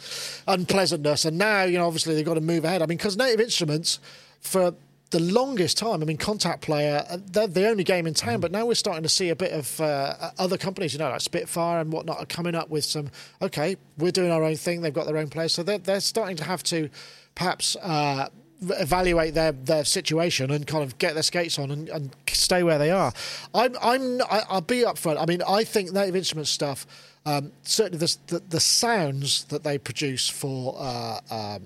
unpleasantness. And now, you know, obviously they've got to move ahead. I mean, because Native Instruments for the longest time. I mean, Kontakt Player, uh, they're the only game in town, but now we're starting to see a bit of uh, other companies, you know, like Spitfire and whatnot, are coming up with some, okay, we're doing our own thing. They've got their own players. So they're, they're starting to have to perhaps. Uh, evaluate their, their situation and kind of get their skates on and, and stay where they are. I'm I'm I'll be upfront. I mean, I think Native Instruments stuff. Um, certainly, the, the, the sounds that they produce for uh, um,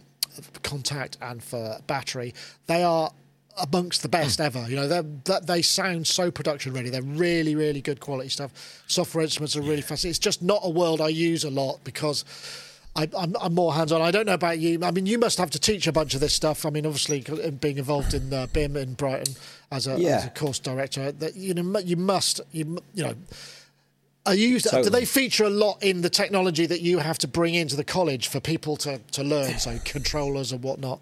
Kontakt and for battery, they are amongst the best ever. You know, they they sound so production ready. They're really, really good quality stuff. Software instruments are really fast. It's just not a world I use a lot because. I, am more hands-on. I don't know about you. I mean, you must have to teach a bunch of this stuff. I mean, obviously, being involved in the BIMM in Brighton as a, yeah. as a course director, that you know, you must, you you know, are you? Totally. Do they feature a lot in the technology that you have to bring into the college for people to to learn? So controllers and whatnot.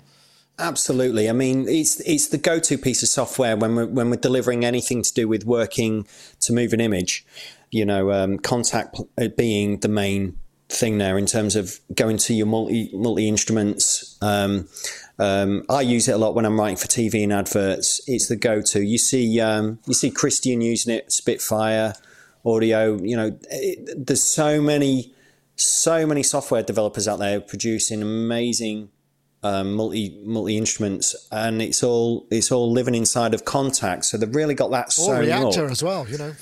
Absolutely. I mean, it's it's the go-to piece of software when we're when we're delivering anything to do with working to move an image. You know, um, Kontakt uh, being the main thing there in terms of going to your multi multi instruments. Um, um, I use it a lot when I'm writing for TV and adverts. It's the go-to. You see, um, you see Christian using it, Spitfire audio. You know, it, there's so many, so many software developers out there producing amazing um, multi multi instruments, and it's all it's all living inside of Kontakt. So they've really got that or Reaktor up. as well. You know.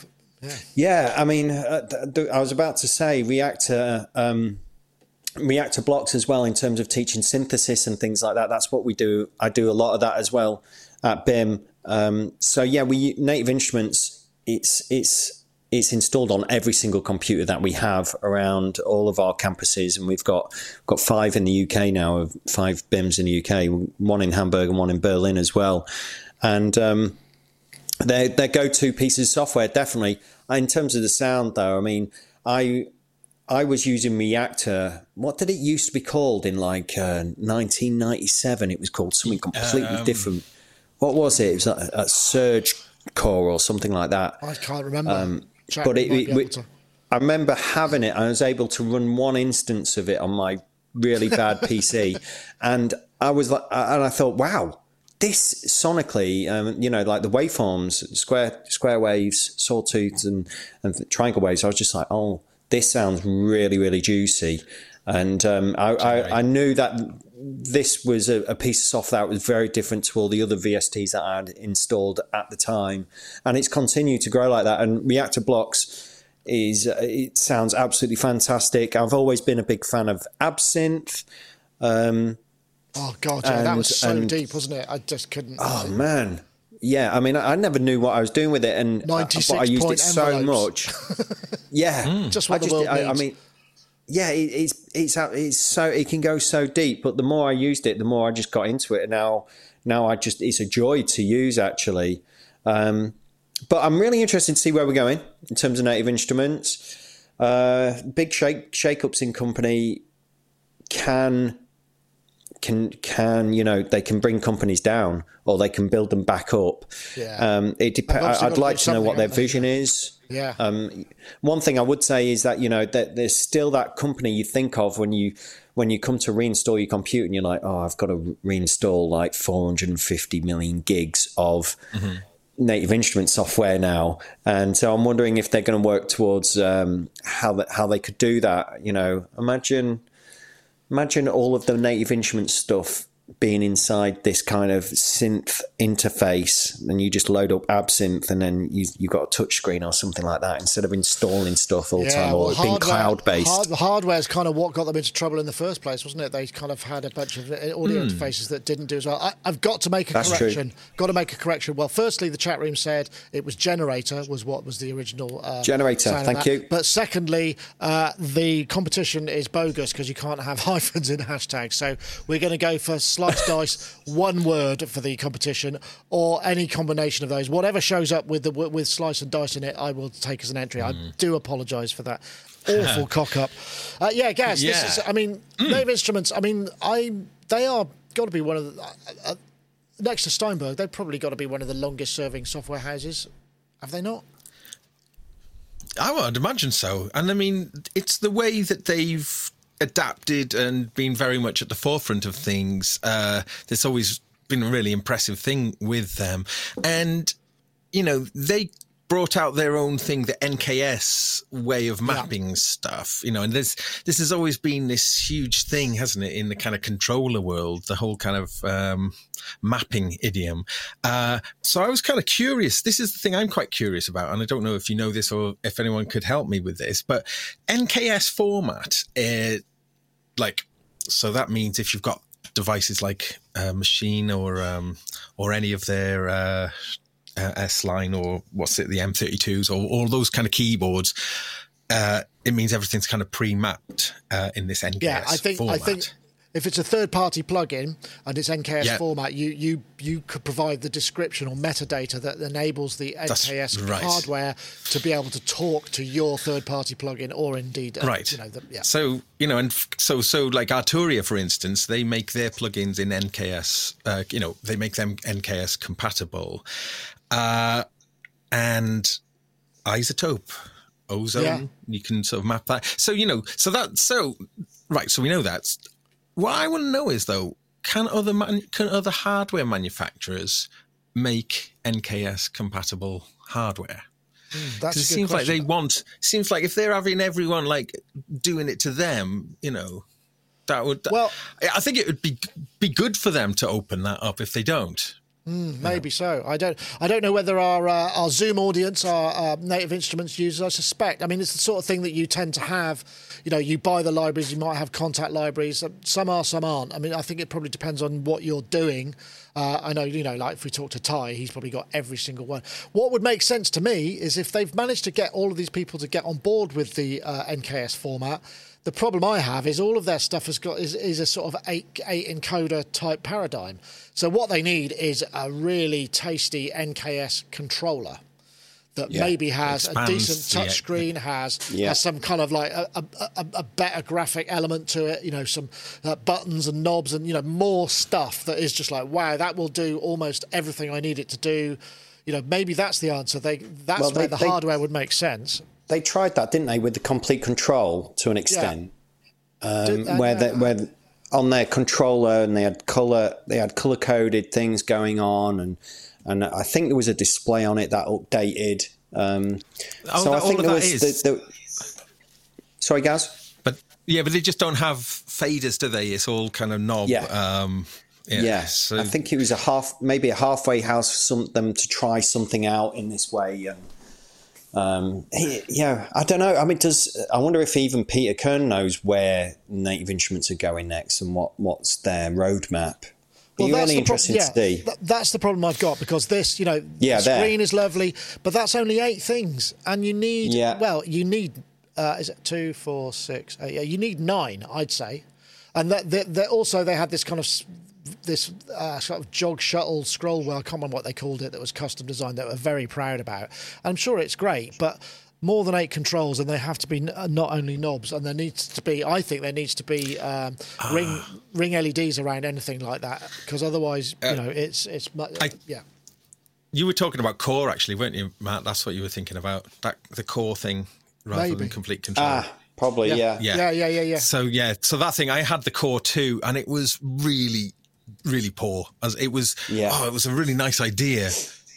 Yeah. yeah I mean, uh, th- I was about to say Reaktor. Um, Reaktor blocks as well in terms of teaching synthesis and things like that. That's what we do. I do a lot of that as well at BIMM. Um, so yeah, we Native Instruments. It's it's it's installed on every single computer that we have around all of our campuses, and we've got got five in the UK now, five BIMMs in the UK, one in Hamburg and one in Berlin as well, and um, they're they're go-to pieces of software definitely. In terms of the sound, though, I mean, I I was using Reaktor. What did it used to be called in like uh, 1997? It was called something completely um, different. What was it? It was a, a Surge Core or something like that. I can't remember. Um, but it, it, I remember having it. I was able to run one instance of it on my really bad PC, and I was like, and I thought, wow, this sonically, um, you know, like the waveforms, square square waves, sawtooths, and and triangle waves. I was just like, oh, this sounds really really juicy, and um, I, I, I knew that this was a, a, piece of software that was very different to all the other VSTs that I had installed at the time, and it's continued to grow like that. And Reaktor Blocks is it sounds absolutely fantastic. I've always been a big fan of Absynth. Um, oh God, yeah, and, that was so and, deep, wasn't it? I just couldn't. Oh man. Yeah, I mean, I never knew what I was doing with it, and but I used it so much. yeah, mm. just what I the just, world I, I mean, yeah, it, it's it's it's so it can go so deep. But the more I used it, the more I just got into it. And now now I just it's a joy to use actually. Um, but I'm really interested to see where we're going in terms of native instruments. Uh, big shake shakeups in company can can can you know they can bring companies down or they can build them back up. Yeah. Um, it dep- I'd like to know what their vision is. Yeah. Um, one thing I would say is that you know that there's still that company you think of when you when you come to reinstall your computer and you're like, oh, I've got to reinstall like 450 million gigs of. Mm-hmm. Native Instrument software now, and so I'm wondering if they're going to work towards um, how that, how they could do that. You know, imagine imagine all of the Native Instrument stuff being inside this kind of synth interface, and you just load up Absynth, and then you you got a touch screen or something like that instead of installing stuff all the time or being cloud based. Hard, the hardware is kind of what got them into trouble in the first place, wasn't it? They kind of had a bunch of audio mm. interfaces that didn't do as well. I, have got to make a That's correction. True. Got to make a correction. Well, firstly, the chat room said it was generator was what was the original uh, generator. Thank you. But secondly, uh, the competition is bogus because you can't have hyphens in hashtags. So we're going to go for slice dice, one word for the competition, or any combination of those. Whatever shows up with the with slice and dice in it, I will take as an entry. Mm. I do apologise for that awful cock up. Uh, yeah, Gaz. Yeah. This is, I mean, mm. Native Instruments. I mean, I they are got to be one of the. Uh, uh, next to Steinberg, they've probably got to be one of the longest serving software houses. Have they not? I would imagine so. And I mean, it's the way that they've adapted and been very much at the forefront of things. Uh, there's always been a really impressive thing with them. And, you know, they brought out their own thing, the NKS way of mapping yeah. stuff, you know, and there's, this has always been this huge thing, hasn't it, in the kind of controller world, the whole kind of um, mapping idiom. Uh, so I was kind of curious. This is the thing I'm quite curious about, and I don't know if you know this or if anyone could help me with this, but NKS format, uh, like, so that means if you've got devices like a Maschine or um, or any of their uh, uh, S line or what's it, the M32s or all those kind of keyboards, uh, it means everything's kind of pre-mapped uh, in this NKS yeah, I think, format. I think if it's a third-party plugin and it's NKS yeah. format, you you you could provide the description or metadata that enables the NKS right. hardware to be able to talk to your third-party plugin or indeed, uh, right? You know, the, yeah. So you know, and so so like Arturia, for instance, they make their plugins in NKS. Uh, you know, they make them NKS compatible, uh, and iZotope ozone. Yeah. You can sort of map that. So you know, so that so right. So we know that. What I want to know is though, can other man, can other hardware manufacturers make NKS compatible hardware? Mm, it seems question. like they want. Seems like if they're having everyone like doing it to them, you know, that would. Well, I think it would be be good for them to open that up if they don't. Mm, maybe yeah. so. I don't. I don't know whether our uh, our Zoom audience are uh, native instruments users. I suspect. I mean, it's the sort of thing that you tend to have. You know, you buy the libraries. You might have Kontakt libraries. Some are, some aren't. I mean, I think it probably depends on what you're doing. Uh, I know, you know, like if we talk to Ty, he's probably got every single one. What would make sense to me is if they've managed to get all of these people to get on board with the uh, NKS format the problem I have is all of their stuff has got is, is a sort of eight eight encoder type paradigm. So what they need is a really tasty NKS controller that yeah, maybe has a decent touchscreen, has yeah. has some kind of like a, a, a, better graphic element to it. You know, some uh, buttons and knobs and you know more stuff that is just like wow, that will do almost everything I need it to do. You know, maybe that's the answer. They that's well, where the they, hardware would make sense they tried that, didn't they, with the Komplete Kontrol to an extent, yeah. um, uh, where they, where on their controller and they had color they had color coded things going on, and and I think there was a display on it that updated. Um, oh, so that, I think there was the, the, sorry, Gaz. But yeah, but they just don't have faders, do they? It's all kind of knob. Yeah. Um, yeah, yeah. So, I think it was a half, maybe a halfway house for some them to try something out in this way, and um, he, yeah, I don't know. I mean, does I wonder if even Peter Kirn knows where Native Instruments are going next and what, what's their roadmap? Well, you really interested pro- yeah, to see? Th- that's the problem I've got because this, you know, yeah, the screen there. is lovely, but that's only eight things, and you need yeah. well, you need uh, is it two, four, six, eight? Yeah, you need nine, I'd say, and that, that, that also they had this kind of this uh, sort of jog shuttle scroll wheel. I can't remember what they called it. That was custom designed. That we're very proud about. I'm sure it's great, but more than eight controls, and they have to be uh, not only knobs, and there needs to be. I think there needs to be um, uh, ring ring LEDs around anything like that, because otherwise, uh, you know, it's it's I, yeah. You were talking about Kore, actually, weren't you, Matt? That's what you were thinking about that the Kore thing rather Maybe. than Komplete Kontrol. Ah, probably, yeah. Yeah. yeah, yeah, yeah, yeah. So yeah, so that thing I had the Kore too, and it was really really poor. As it was, yeah. oh, it was a really nice idea,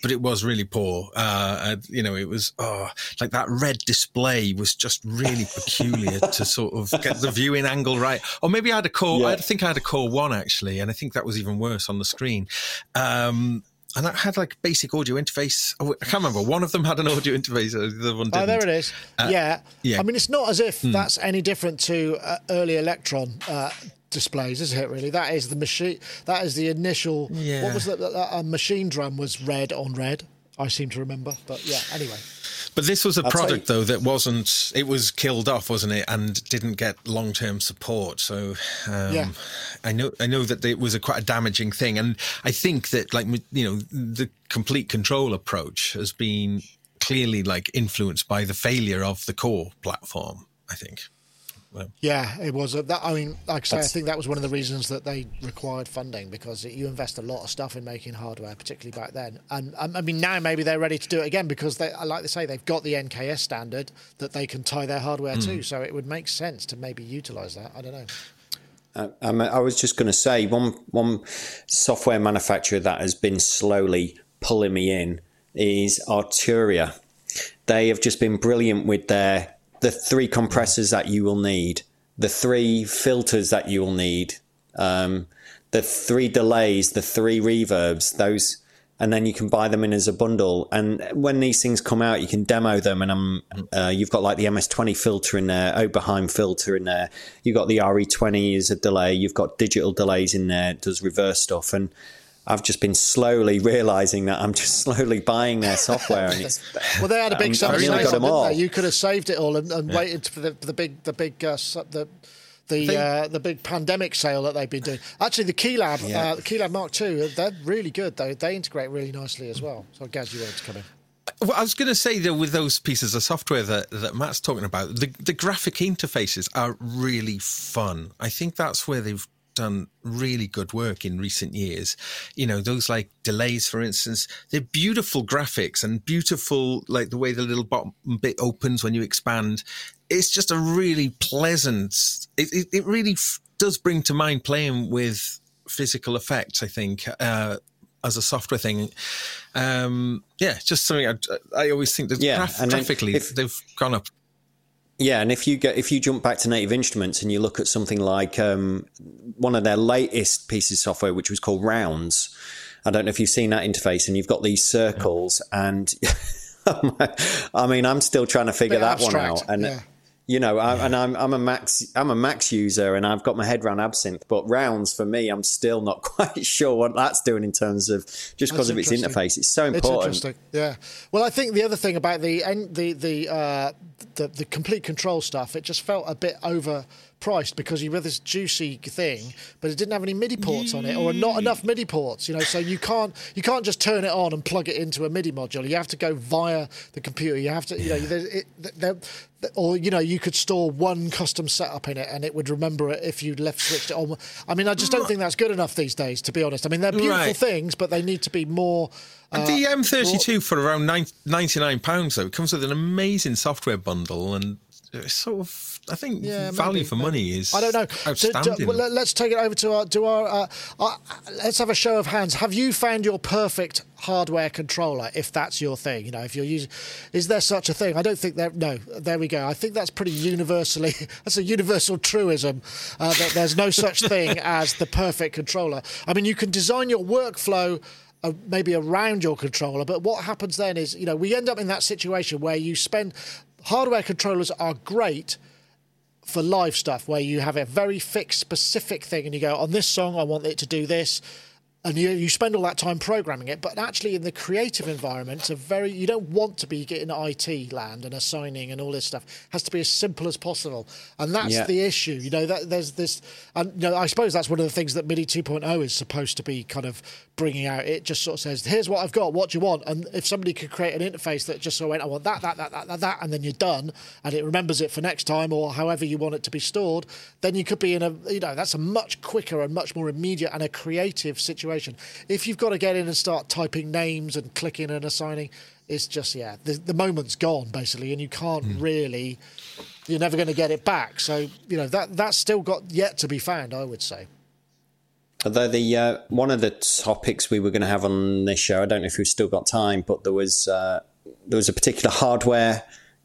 but it was really poor. Uh, you know, it was oh, like that red display was just really peculiar to sort of get the viewing angle right. Or maybe I had a Kore. Yeah. I think I had a Kore one actually, and I think that was even worse on the screen. Um, and that had like basic audio interface. Oh, I can't remember. One of them had an audio interface. The other one didn't. Oh, there it is. Uh, yeah. yeah. I mean, it's not as if hmm. that's any different to uh, early Elektron. uh, displays, is it? Really, that is the machine. That is the initial. Yeah. What was that? A Machinedrum was red on red. I seem to remember, but yeah. Anyway. But this was a I'll product though that wasn't. It was killed off, wasn't it? And didn't get long term support. So um, yeah. I know. I know that it was a quite a damaging thing, and I think that like you know the Komplete Kontrol approach has been clearly like influenced by the failure of the Kore platform. I think. Yeah, it was. A, that, I mean, like I say, I think that was one of the reasons that they required funding because it, you invest a lot of stuff in making hardware, particularly back then. And um, I mean, now maybe they're ready to do it again because they, like they say, they've got the NKS standard that they can tie their hardware mm. to. So it would make sense to maybe utilize that. I don't know. Uh, I was just going to say one one software manufacturer that has been slowly pulling me in is Arturia. They have just been brilliant with their the three compressors that you will need, the three filters that you will need, um, the three delays, the three reverbs, those, and then you can buy them in as a bundle. And when these things come out, you can demo them. And um, uh, you've got like the MS20 filter in there, Oberheim filter in there. You've got the RE20 as a delay. You've got digital delays in there, does reverse stuff. And I've just been slowly realizing that I'm just slowly buying their software. And it's, well, they had a big um, summer sale, didn't all. they? You could have saved it all and, and yeah. waited for the, for the big, the big, uh, the the uh, the big pandemic sale that they've been doing. Actually, the Keylab, yeah. uh, the Keylab Mark II, they're really good though. They integrate really nicely as well. So, Gaz, you wanted to come in. Well, I was going to say that with those pieces of software that, that Matt's talking about, the, the graphic interfaces are really fun. I think that's where they've done really good work in recent years. You know, those like delays, for instance, they're beautiful graphics and beautiful, like the way the little bottom bit opens when you expand. It's just a really pleasant, it, it, it really f- does bring to mind playing with physical effects, I think. Uh, as a software thing, um, yeah, just something I, I always think that yeah, graph- graphically if, they've gone up yeah, and if you get if you jump back to Native Instruments and you look at something like um, one of their latest pieces of software, which was called Rounds, I don't know if you've seen that interface, and you've got these circles, and I mean, I'm still trying to figure that abstract. one out, and. Yeah you know, I, and I'm I'm a max I'm a max user, and I've got my head around Absynth. But rounds for me, I'm still not quite sure what that's doing in terms of just because of its interface. It's so important. It's interesting. Yeah. Well, I think the other thing about the the the uh, the, the Komplete Kontrol stuff, it just felt a bit over priced because you had this juicy thing, but it didn't have any MIDI ports on it, or not enough MIDI ports. You know, so you can't you can't just turn it on and plug it into a MIDI module. You have to go via the computer. You have to, you know, it, it, or you know, you could store one custom setup in it, and it would remember it if you left switched it on. I mean, I just don't think that's good enough these days, to be honest. I mean, they're beautiful right. things, but they need to be more. Uh, the M32 for around 99 pounds though it comes with an amazing software bundle and it's sort of I think yeah, value maybe, for money is. I don't know. Outstanding. So, well, let's take it over to our. To our uh, uh, let's have a show of hands. Have you found your perfect hardware controller? If that's your thing, you know, if you're using, is there such a thing? I don't think there. No, there we go. I think that's pretty universally. That's a universal truism uh, that there's no such thing as the perfect controller. I mean, you can design your workflow. Uh, maybe around your controller, but what happens then is, you know, we end up in that situation where you spend hardware controllers are great for live stuff where you have a very fixed specific thing and you go on this song i want it to do this and you, you spend all that time programming it but actually in the creative environment it's a very you don't want to be getting IT land and assigning and all this stuff. It has to be as simple as possible. And that's yeah. the issue you know that there's this and you know I suppose that's one of the things that MIDI 2.0 is supposed to be kind of bringing out. It just sort of says here's what I've got what do you want? And if somebody could create an interface that just sort of went I want that that that that that, that and then you're done and it remembers it for next time or however you want it to be stored then you could be in a you know that's a much quicker and much more immediate and a creative situation situation. If you've got to get in and start typing names and clicking and assigning, it's just yeah, the, the moment's gone basically, and you can't mm. really. You're never going to get it back. So you know that that's still got yet to be found. I would say. Although the uh, one of the topics we were going to have on this show, I don't know if we've still got time, but there was uh, there was a particular hardware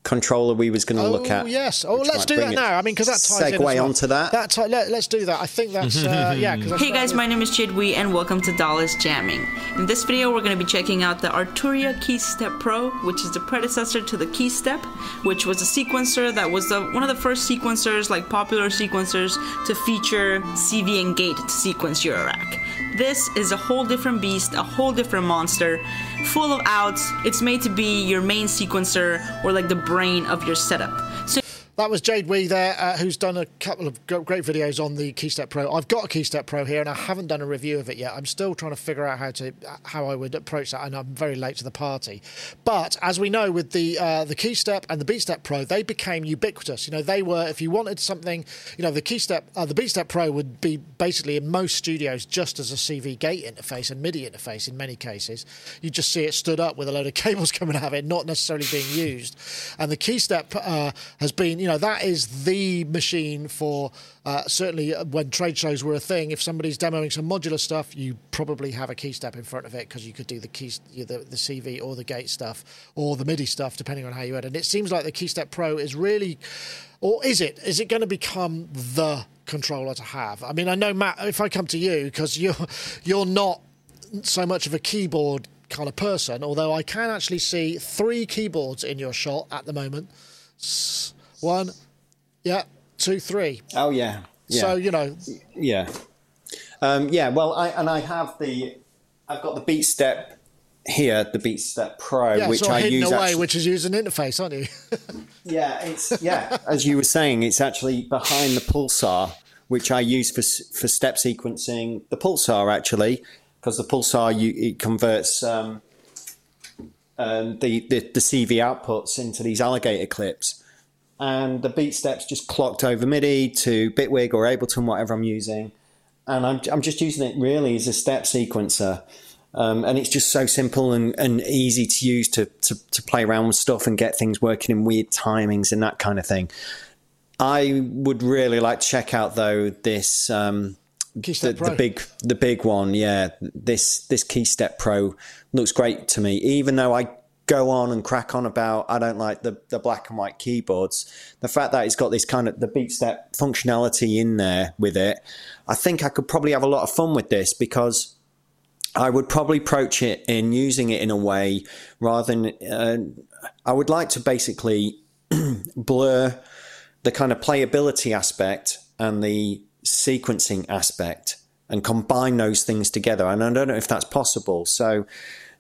controller we was going to oh, look at. Oh yes. Oh, let's do that now. I mean, because that ties segue in onto that. That t- let, us do that. I think that's uh, yeah. That's hey guys, my name is Chidwi, and welcome to Dallas Jamming. In this video, we're going to be checking out the Arturia KeyStep Pro, which is the predecessor to the KeyStep, which was a sequencer that was the one of the first sequencers, like popular sequencers, to feature CV and gate to sequence your rack. This is a whole different beast, a whole different monster, full of outs. It's made to be your main sequencer or like the brain of your setup. So that was Jade Wee there, uh, who's done a couple of great videos on the KeyStep Pro. I've got a KeyStep Pro here, and I haven't done a review of it yet. I'm still trying to figure out how to how I would approach that, and I'm very late to the party. But as we know, with the uh, the KeyStep and the BeatStep Pro, they became ubiquitous. You know, they were if you wanted something, you know, the KeyStep, uh, the BeatStep Pro would be basically in most studios just as a CV gate interface and MIDI interface in many cases. You just see it stood up with a load of cables coming out of it, not necessarily being used. And the KeyStep uh, has been, you know, that is the machine for uh, certainly uh, when trade shows were a thing. If somebody's demoing some modular stuff, you probably have a KeyStep in front of it because you could do the keys, the, the CV or the gate stuff or the MIDI stuff, depending on how you edit. And it seems like the KeyStep Pro is really, or is it? Is it going to become the controller to have? I mean, I know Matt. If I come to you because you're you're not so much of a keyboard kind of person, although I can actually see three keyboards in your shot at the moment. One, yeah, two, three. Oh yeah. yeah. So you know. Yeah. Um, yeah. Well, I and I have the, I've got the Beat Step here, the Beat Step Pro, yeah, which I use. away, actually, which is using interface, aren't you? yeah, it's yeah. As you were saying, it's actually behind the Pulsar, which I use for for step sequencing. The Pulsar actually, because the Pulsar you it converts. Um, um, the, the the CV outputs into these alligator clips, and the beat steps just clocked over MIDI to Bitwig or Ableton, whatever I'm using, and I'm I'm just using it really as a step sequencer. Um, and it's just so simple and, and easy to use to, to, to play around with stuff and get things working in weird timings and that kind of thing. I would really like to check out though this um, the, the, big the big one. Yeah, this this KeyStep Pro looks great to me. Even though I go on and crack on about I don't like the, the black and white keyboards. The fact that it's got this kind of the beat step functionality in there with it, I think I could probably have a lot of fun with this because I would probably approach it in using it in a way rather than uh, I would like to basically blur the kind of playability aspect and the sequencing aspect and combine those things together. And I don't know if that's possible. So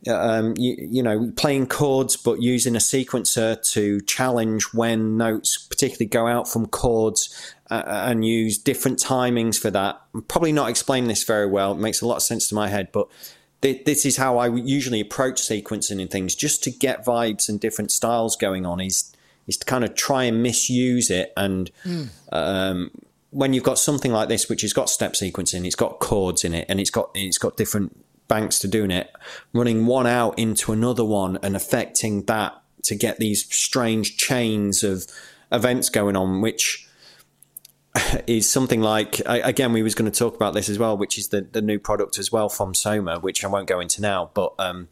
um, you, you, know, playing chords, but using a sequencer to challenge when notes particularly go out from chords uh, and use different timings for that. I'm probably not explaining this very well. It makes a lot of sense to my head, but th- this is how I usually approach sequencing and things, just to get vibes and different styles going on. Is is to kind of try and misuse it and. Mm. Um, when you've got something like this, which has got step sequencing, it's got chords in it, and it's got it's got different banks to doing it, running one out into another one and affecting that to get these strange chains of events going on, which is something like again we was going to talk about this as well, which is the the new product as well from Soma, which I won't go into now, but um,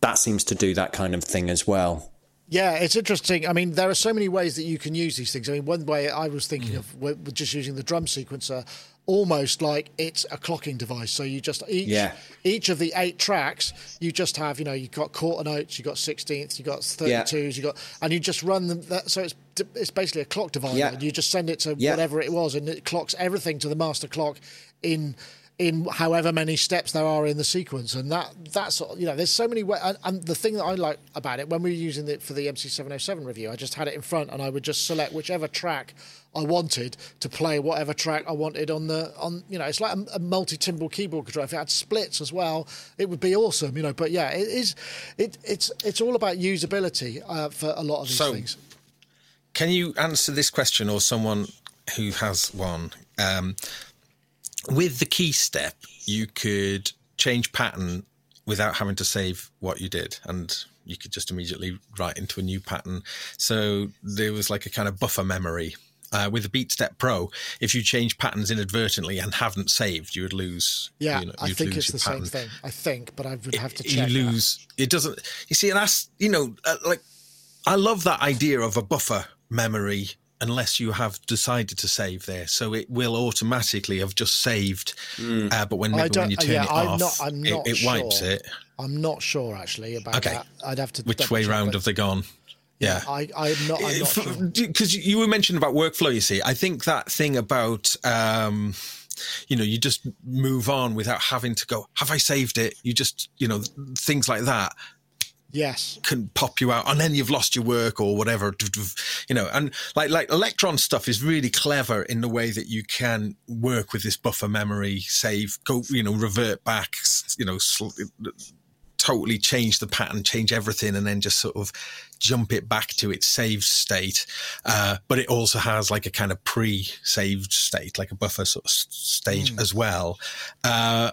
that seems to do that kind of thing as well. Yeah, it's interesting. I mean, there are so many ways that you can use these things. I mean, one way I was thinking mm. of just using the drum sequencer almost like it's a clocking device. So you just each yeah. each of the eight tracks, you just have you know you've got quarter notes, you got sixteenths, you got thirty twos, yeah. you got and you just run them. That, so it's it's basically a clock divider. Yeah. And you just send it to whatever it was, and it clocks everything to the master clock in in however many steps there are in the sequence, and that that's you know there's so many ways. And, and, the thing that I like about it when we were using it for the MC707 review, I just had it in front, and I would just select whichever track I wanted to play whatever track I wanted on the on you know it's like a, a multi timbral keyboard control. If it had splits as well, it would be awesome. You know, but yeah, it is it it's it's all about usability uh, for a lot of these so, things. Can you answer this question, or someone who has one? Um, with the key step, you could change pattern without having to save what you did, and you could just immediately write into a new pattern. So there was like a kind of buffer memory uh, with the BeatStep Pro, if you change patterns inadvertently and haven't saved, you would lose. Yeah, you know, I think it's the pattern. same thing. I think, but I would have to you check. that. lose it doesn't you see and that's you know uh, like i love that idea of a buffer memory unless you have decided to save there so it will automatically have just saved uh, but when, maybe when you turn yeah, it I'm off not- I'm it, not it wipes sure. it I'm not sure actually about Okay. that. I'd have to. which way check, round have they gone yeah I, I'm not. I'm not sure. because you were mentioning about workflow you see i think that thing about um you know you just move on without having to go have i saved it you just you know things like that Yes. can pop you out and then you've lost your work or whatever. You know and like like Elektron stuff is really clever in the way that you can work with this buffer memory save go you know revert back you know sl- totally change the pattern change everything and then just sort of jump it back to its saved state. Uh, but it also has like a kind of pre-saved state like a buffer sort of stage as well. Uh,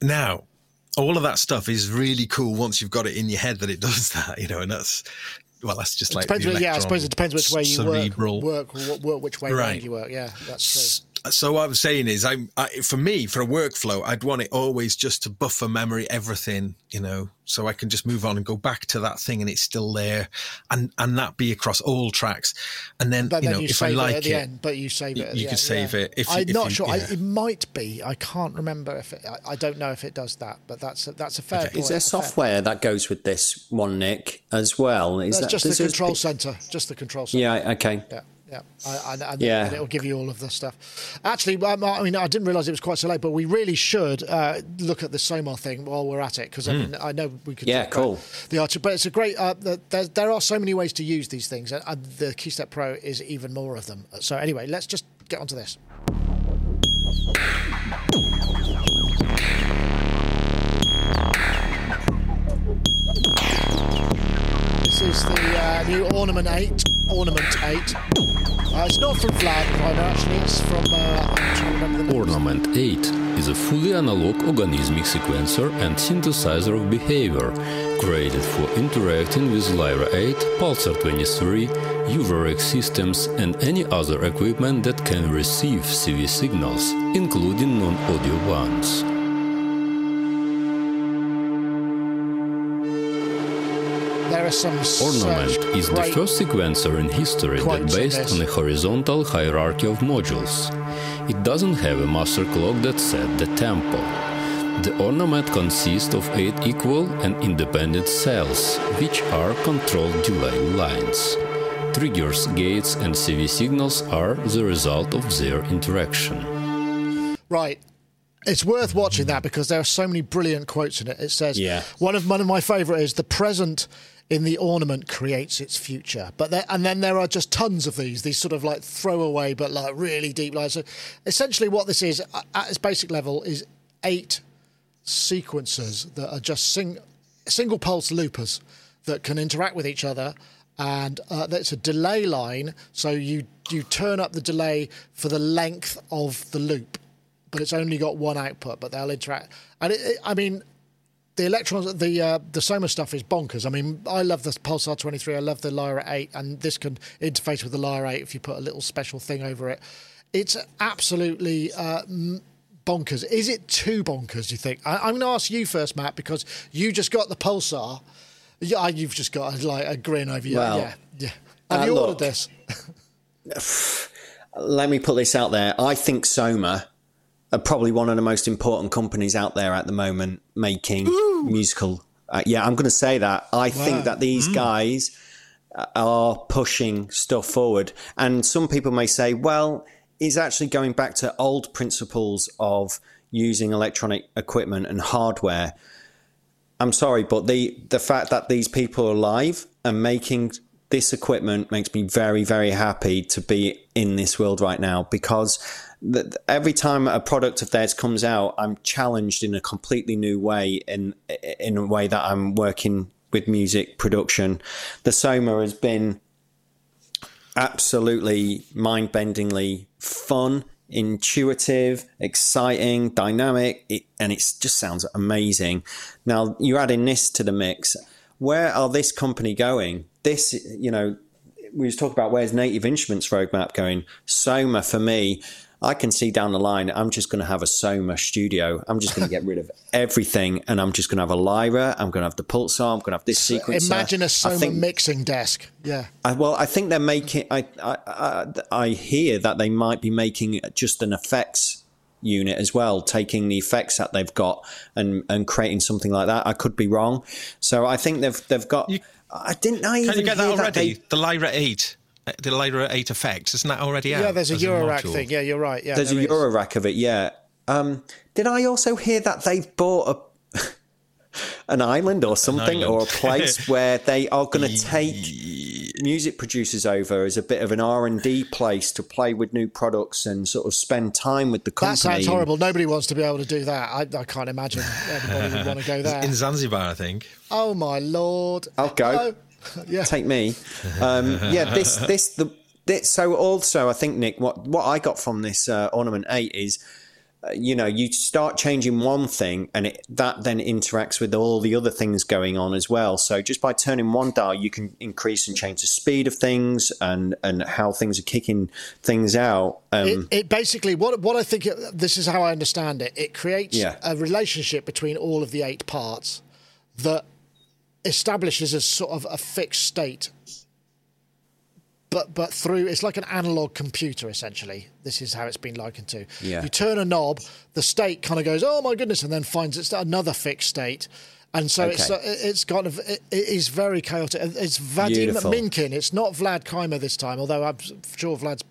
now all of that stuff is really cool once you've got it in your head that it does that, you know, and that's well, that's just like depends. yeah, I suppose it depends which way you cerebral. work. Work, work, which way Right. you work. Yeah, that's true. S- So what I'm saying is, I'm I, for me for a workflow, I'd want it always just to buffer memory everything, you know, so I can just move on and go back to that thing and it's still there, and and that be across all tracks, and then But you then know you if I save like it at the end. But you save it. You- At you could save yeah. it if I'm if not you- sure. I, it might be. I can't remember if it. I, I don't know if it does that. But that's a, that's a fair. Okay. point, Is there a fair- software that goes with this one, Nick, as well? Is That's that just the does it- control center. Just the control center. Yeah. Okay. Yeah, yeah, I, I, and, Yeah. and it'll give you all of the stuff. Actually, um, I mean, I didn't realise it was quite so late, but we really should uh, look at the Soma thing while we're at it because I mean, I know we could. Hmm. Yeah, cool. The Archer, but it's a great. Uh, there, there are so many ways to use these things, and, and the KeyStep Pro is even more of them. So anyway, let's just get onto this. Is the uh, new Ornament 8. Ornament 8. Uh, it's not from Primer, actually. It's from. Uh. Ornament 8 is a fully analog organismic sequencer and synthesizer of behavior, created for interacting with Lyra 8, Pulsar 23, UVRX systems, and any other equipment that can receive CV signals, including non-audio ones. Ornament is the first sequencer in history that based on a horizontal hierarchy of modules. It doesn't have a master clock that set the tempo. The ornament consists of eight equal and independent cells, which are controlled delay lines. Triggers, gates, and CV signals are the result of their interaction. Right. It's worth watching that because there are so many brilliant quotes in it. It says, Yeah. one of one of my favourite is the present in the ornament creates its future. But there, and then there are just tons of these, these sort of like throwaway but like really deep lines. So essentially, what this is at its basic level is eight sequences that are just sing, single pulse loopers that can interact with each other. And uh, that's a delay line, so you you turn up the delay for the length of the loop, but it's only got one output. But they'll interact, and it, it, I mean, the electrons, the uh, the Soma stuff is bonkers. I mean, I love the Pulsar 23. I love the Lyra 8, and this can interface with the Lyra 8 if you put a little special thing over it. It's absolutely uh, bonkers. Is it too bonkers? Do you think? I, I'm going to ask you first, Matt, because you just got the Pulsar. Yeah, you've just got like a grin over your Well, yeah, yeah. Have uh, you look, ordered this? Let me put this out there. I think Soma are probably one of the most important companies out there at the moment making musical. Uh, yeah, I'm going to say that. I think that these guys uh, are pushing stuff forward. And some people may say, well, he's actually going back to old principles of using electronic equipment and hardware. I'm sorry, but the the fact that these people are alive and making this equipment makes me very, very happy to be in this world right now because th- every time a product of theirs comes out, I'm challenged in a completely new way in in a way that I'm working with music production. The Soma has been absolutely mind-bendingly fun intuitive exciting dynamic it, and it just sounds amazing now you're adding this to the mix where are this company going this you know we was talking about where's Native Instruments roadmap going. Soma for me, I can see down the line. I'm just going to have a Soma studio. I'm just going to get rid of everything, and I'm just going to have a Lyra. I'm going to have the Pulsar. I'm going to have this sequencer. Imagine a Soma think, mixing desk. Yeah. I, well, I think they're making. I, I I I hear that they might be making just an effects unit as well, taking the effects that they've got and and creating something like that. I could be wrong. So I think they've they've got. You, I didn't. I can even you get that already? That they, the Lyra Eight the Lyra 8 effects. Isn't that already out? Yeah, there's a Eurorack thing. Yeah, you're right. Yeah, there's there a Eurorack of it. Yeah. Um, did I also hear that they've bought a an island or something island. or a place where they are going to take music producers over as a bit of an R&D place to play with new products and sort of spend time with the company. That sounds horrible. Nobody wants to be able to do that. I, I can't imagine anybody would want to go there. In Zanzibar, I think. Oh my lord! I'll go. Oh, yeah. Take me. Um, yeah, this this the this, so also I think Nick what what I got from this uh, ornament 8 is uh, you know you start changing one thing and it, that then interacts with all the other things going on as well so just by turning one dial you can increase and change the speed of things and and how things are kicking things out um, it, it, basically what what I think it, this is how I understand it it creates Yeah. a relationship between all of the eight parts that establishes a sort of a fixed state. But but through it's like an analog computer essentially. This is how it's been likened to. Yeah. you turn a knob the state kind of goes oh my goodness and then finds it's another fixed state. And so it's Okay. uh, it's kind of it, it is very chaotic. It's Vadim. Minkin. It's not Vlad Kreimer this time although I'm sure Vlad's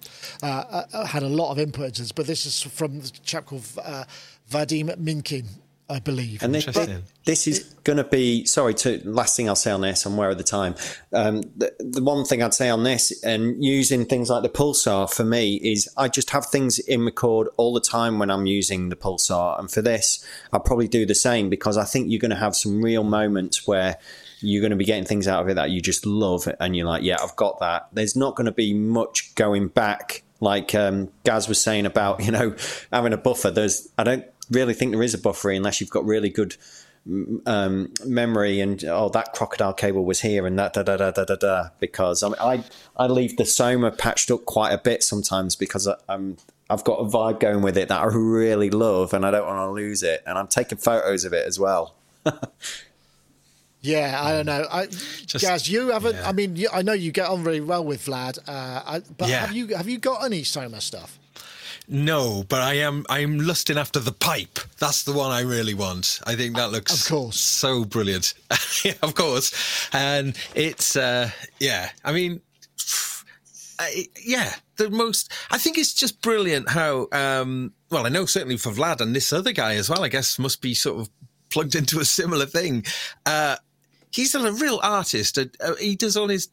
uh, uh, had a lot of influences but this is from the chap called uh, Vadim Minkin I believe And this, Interesting. this is going to be sorry. To last thing I'll say on this, I'm aware of the time. Um, the, the one thing I'd say on this, and using things like the pulsar for me is I just have things in record all the time when I'm using the pulsar, and for this, I'll probably do the same because I think you're going to have some real moments where you're going to be getting things out of it that you just love, and you're like, yeah, I've got that. There's not going to be much going back. Like um, Gaz was saying about, you know, having a buffer. There's, I don't really think there is a buffer unless you've got really good um, memory and oh that crocodile cable was here and that da da da da da da because I mean, I I leave the Soma patched up quite a bit sometimes because I, I'm I've got a vibe going with it that I really love and I don't want to lose it and I'm taking photos of it as well. Yeah, I don't know. I, Gaz, you haven't. yeah. I mean, you, I know you get on really well with Vlad, uh, I, but Yeah. have you have you got any Soma stuff? No, but I am. I'm lusting after the pipe. That's the one I really want. I think that looks, Of course. so brilliant. yeah, of course, and it's uh, yeah. I mean, yeah, the most. I think it's just brilliant how. Um, well, I know certainly for Vlad and this other guy as well. I guess must be sort of plugged into a similar thing. Uh, he's a real artist. Uh, uh, he does all his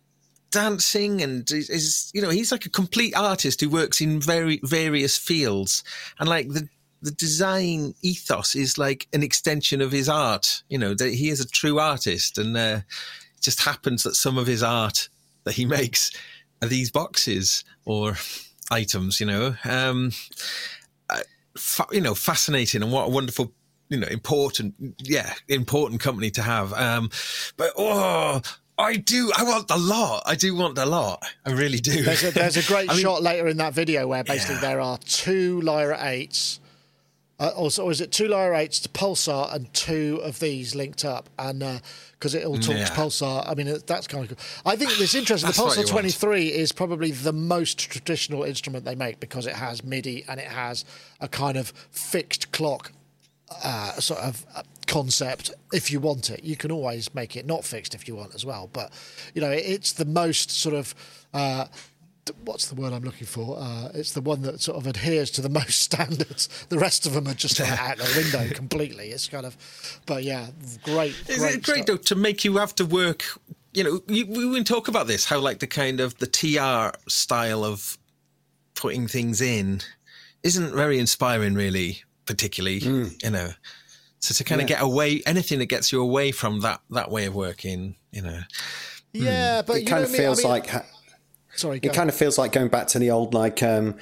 dancing and is, you know he's like a complete artist who works in very various fields. And like the the design ethos is like an extension of his art. You know that he is a true artist and uh, it just happens that some of his art that he makes are these boxes or items you know? Um uh, fa- you know fascinating and what a wonderful you know important yeah important company to have. Um but oh I do. I want a lot. I do want a lot. I really do. There's a, there's a great I mean, shot later in that video where basically Yeah. there are two Lyra eights. Uh, also, is it two Lyra eights to Pulsar and two of these linked up? And because it all talks Yeah. Pulsar, I mean it- that's kind of cool. I think it's interesting. the Pulsar you want. 23 is probably the most traditional instrument they make because it has MIDI and it has a kind of fixed clock uh, sort of uh, concept if you want it. You can always make it not fixed if you want as well. But you know, it's the most sort of uh, what's the word I'm looking for? Uh, it's the one that sort of adheres to the most standards. The rest of them are just like out the window completely. It's kind of, but yeah, great. Is great it great stuff. though to make you have to work? You know, you, we we talk about this how like the kind of the TR style of putting things in isn't very inspiring, really. Particularly, you know, so to kind of get away anything that gets you away from that that way of working, you know. Yeah, but it you kind know of what I mean? Feels like ha- Sorry, go. it kind of feels like going back to the old like um,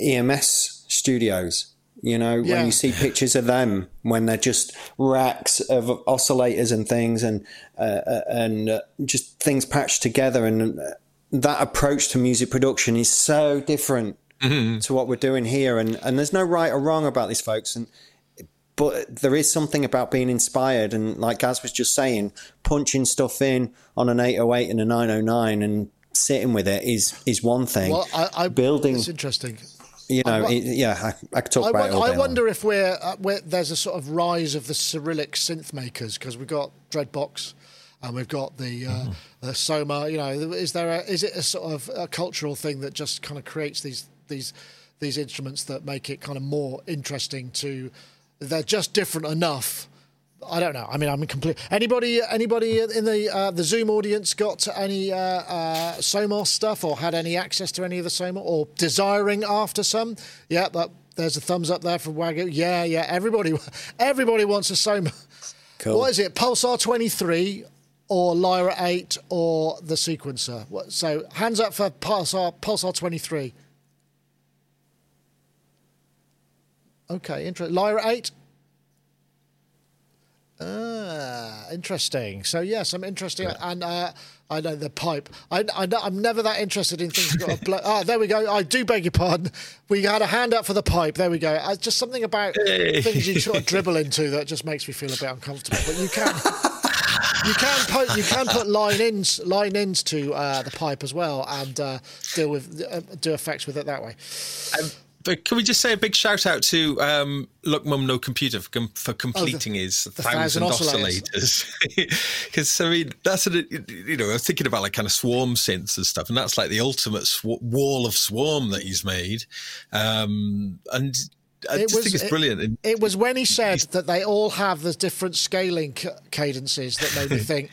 EMS studios. You know, Yeah. when you see pictures of them when they're just racks of oscillators and things, and uh, uh, and uh, just things patched together, and uh, that approach to music production is so different mm-hmm. to what we're doing here, and and there's no right or wrong about these folks, and but there is something about being inspired, and like Gaz was just saying, punching stuff in on an 808 and a 909 and sitting with it is is one thing. Well, I, I building. It's interesting. You know, I, yeah, I, I could talk I, about it. I wonder if we're, uh, we're, there's a sort of rise of the Cyrillic synth makers because we've got Dreadbox and we've got the, uh, mm-hmm. the Soma. You know, is there a, is it a sort of a cultural thing that just kind of creates these these these instruments that make it kind of more interesting to? They're just different enough. I don't know. I mean, I'm complete. Anybody, anybody in the uh, the Zoom audience got any uh, uh, Somas stuff, or had any access to any of the Somas, or desiring after some? Yeah, that, there's a thumbs up there from Wagyu. Yeah, yeah. Everybody, everybody wants a Soma. Cool. What is it? Pulsar 23 or Lyra 8 or the sequencer. So hands up for Pulsar, Pulsar 23. Okay, interesting. Lyra 8? Ah, interesting. So yes, I'm interested, yeah. and uh, I know the pipe. I, I am never that interested in things. Got a blow. ah, there we go. I do beg your pardon. We had a hand up for the pipe. There we go. Uh, just something about things you sort of dribble into that just makes me feel a bit uncomfortable. But you can. you can put you can put line ins line ins to uh, the pipe as well and uh, deal with uh, do effects with it that way. Um, but can we just say a big shout out to um, Look Mum No Computer for, com- for completing oh, the, his thousand, thousand oscillators? Because I mean, that's a, you know I was thinking about like kind of swarm synths and stuff, and that's like the ultimate sw- wall of swarm that he's made. Um, and I it was, think it's brilliant. It, it, was when he said that they all have the different scaling c- cadences that made me think.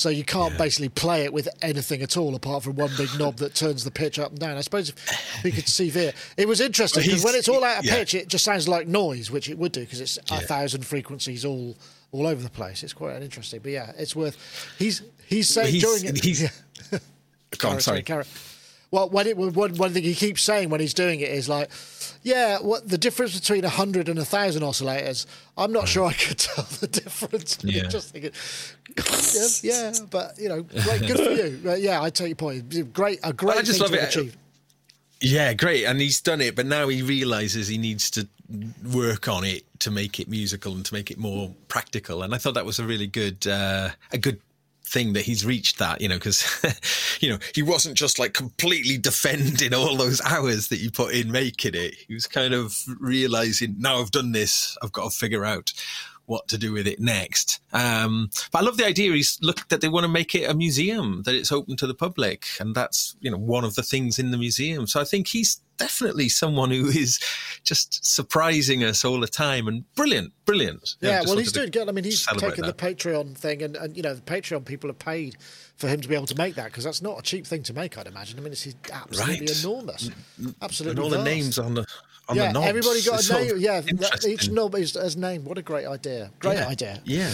So you can't yeah. basically play it with anything at all apart from one big knob that turns the pitch up and down. I suppose if we could see there, it was interesting because when it's all out of yeah. pitch, it just sounds like noise, which it would do because it's yeah. a thousand frequencies all all over the place. It's quite interesting, but yeah, it's worth. He's he's saying he's, during it. He's, Go on, sorry. Well, when it, one, one thing he keeps saying when he's doing it is like, yeah, what the difference between a hundred and a thousand oscillators? I'm not sure I could tell the difference. Yeah. Just thinking, yeah, yeah, but you know, great, good for you. But yeah, I take your point. Great, a great I just thing love to it. achieve. Yeah, great, and he's done it, but now he realizes he needs to work on it to make it musical and to make it more practical. And I thought that was a really good, uh, a good thing that he's reached that, you know, because, you know, he wasn't just like completely defending all those hours that you put in making it. He was kind of realizing, now I've done this, I've got to figure out what to do with it next. Um, but I love the idea. He's look that they want to make it a museum, that it's open to the public, and that's you know one of the things in the museum. So I think he's definitely someone who is just surprising us all the time and brilliant, brilliant. Yeah, yeah well, he's doing good. I mean, he's taken that. the Patreon thing, and, and you know, the Patreon people have paid for him to be able to make that because that's not a cheap thing to make, I'd imagine. I mean, it's absolutely right. enormous, absolutely. And all vast. the names on the on yeah, the knobs. everybody got a name. Yeah, each knob is as name. What a great idea! Great yeah. idea. Yeah.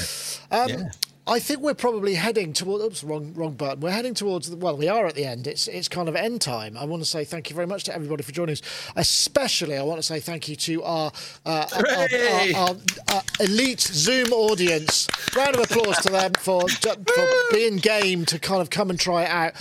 Um, yeah. I think we're probably heading towards. Oops, wrong, wrong button. We're heading towards. The, well, we are at the end. It's it's kind of end time. I want to say thank you very much to everybody for joining us. Especially, I want to say thank you to our uh, our, our, our, our, elite Zoom audience. Round of applause to them for for being game to kind of come and try it out.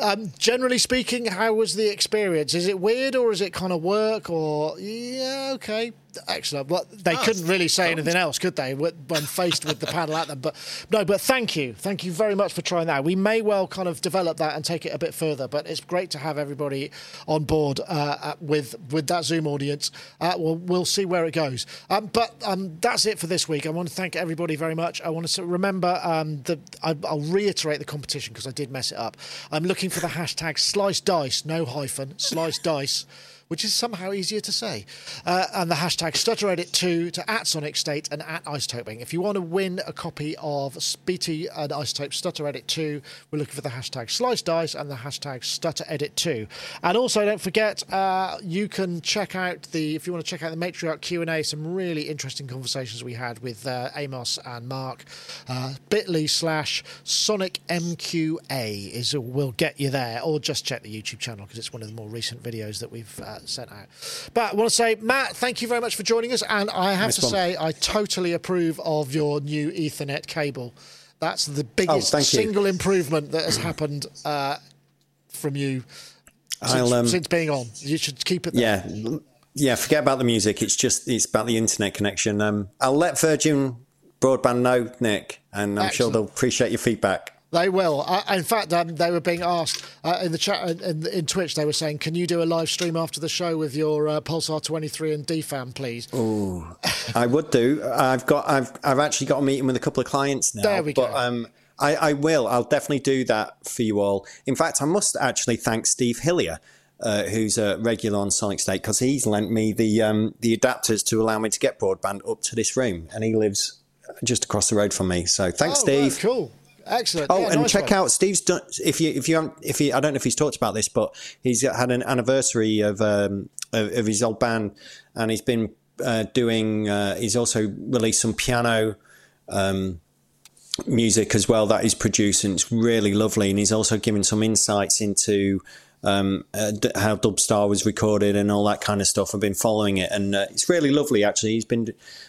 Um, generally speaking, how was the experience? Is it weird or is it kind of work or yeah, okay, excellent. Well, they oh, couldn't really say anything else, could they, when faced with the panel at them? But no, but thank you, thank you very much for trying that. We may well kind of develop that and take it a bit further. But it's great to have everybody on board uh, with with that Zoom audience. Uh, we'll we'll see where it goes. Um, but um, that's it for this week. I want to thank everybody very much. I want to remember um, the. I, will reiterate the competition because I did mess it up. I'm looking for the hashtag slice dice, no hyphen, slice dice which is somehow easier to say. Uh, and the hashtag StutterEdit2 to at Sonic State and at Isotoping. If you want to win a copy of BT and iZotope StutterEdit2, we're looking for the hashtag Slice Dice and the hashtag StutterEdit2. And also, don't forget, uh, you can check out the, if you want to check out the Matriarch Q&A, some really interesting conversations we had with uh, Amos and Mark. Uh, bit.ly slash Sonic MQA is will get you there, or just check the YouTube channel because it's one of the more recent videos that we've uh, sent out. But I want to say, Matt, thank you very much for joining us. And I have to say, I totally approve of your new Ethernet cable. That's the biggest oh, single improvement that has happened uh, from you since, um, since being on. You should keep it. There. Yeah, yeah. Forget about the music. It's just it's about the internet connection. Um, I'll let Virgin Broadband know, Nick, and I'm sure they'll appreciate your feedback. They will. Uh, in fact, um, they were being asked uh, in the chat in, in Twitch. They were saying, "Can you do a live stream after the show with your uh, Pulsar 23 and DFAM, please?" Oh, I would do. I've got. I've. I've actually got a meeting with a couple of clients now. There we but, go. Um, I, I will. I'll definitely do that for you all. In fact, I must actually thank Steve Hillier, uh, who's a regular on Sonic State, because he's lent me the um, the adapters to allow me to get broadband up to this room, and he lives just across the road from me. So thanks, Oh, Steve. wow, cool. Excellent. Oh, Yeah, and nice check one. out Steve's done. If you if you haven't- if he I don't know if he's talked about this, but he's had an anniversary of um, of, of his old band, and he's been uh, doing. Uh, he's also released some piano. Um, music as well that he's producing it's really lovely and he's also given some insights into um, uh, d- how Dubstar was recorded and all that kind of stuff. I've been following it, and uh, it's really lovely. Actually, he's been.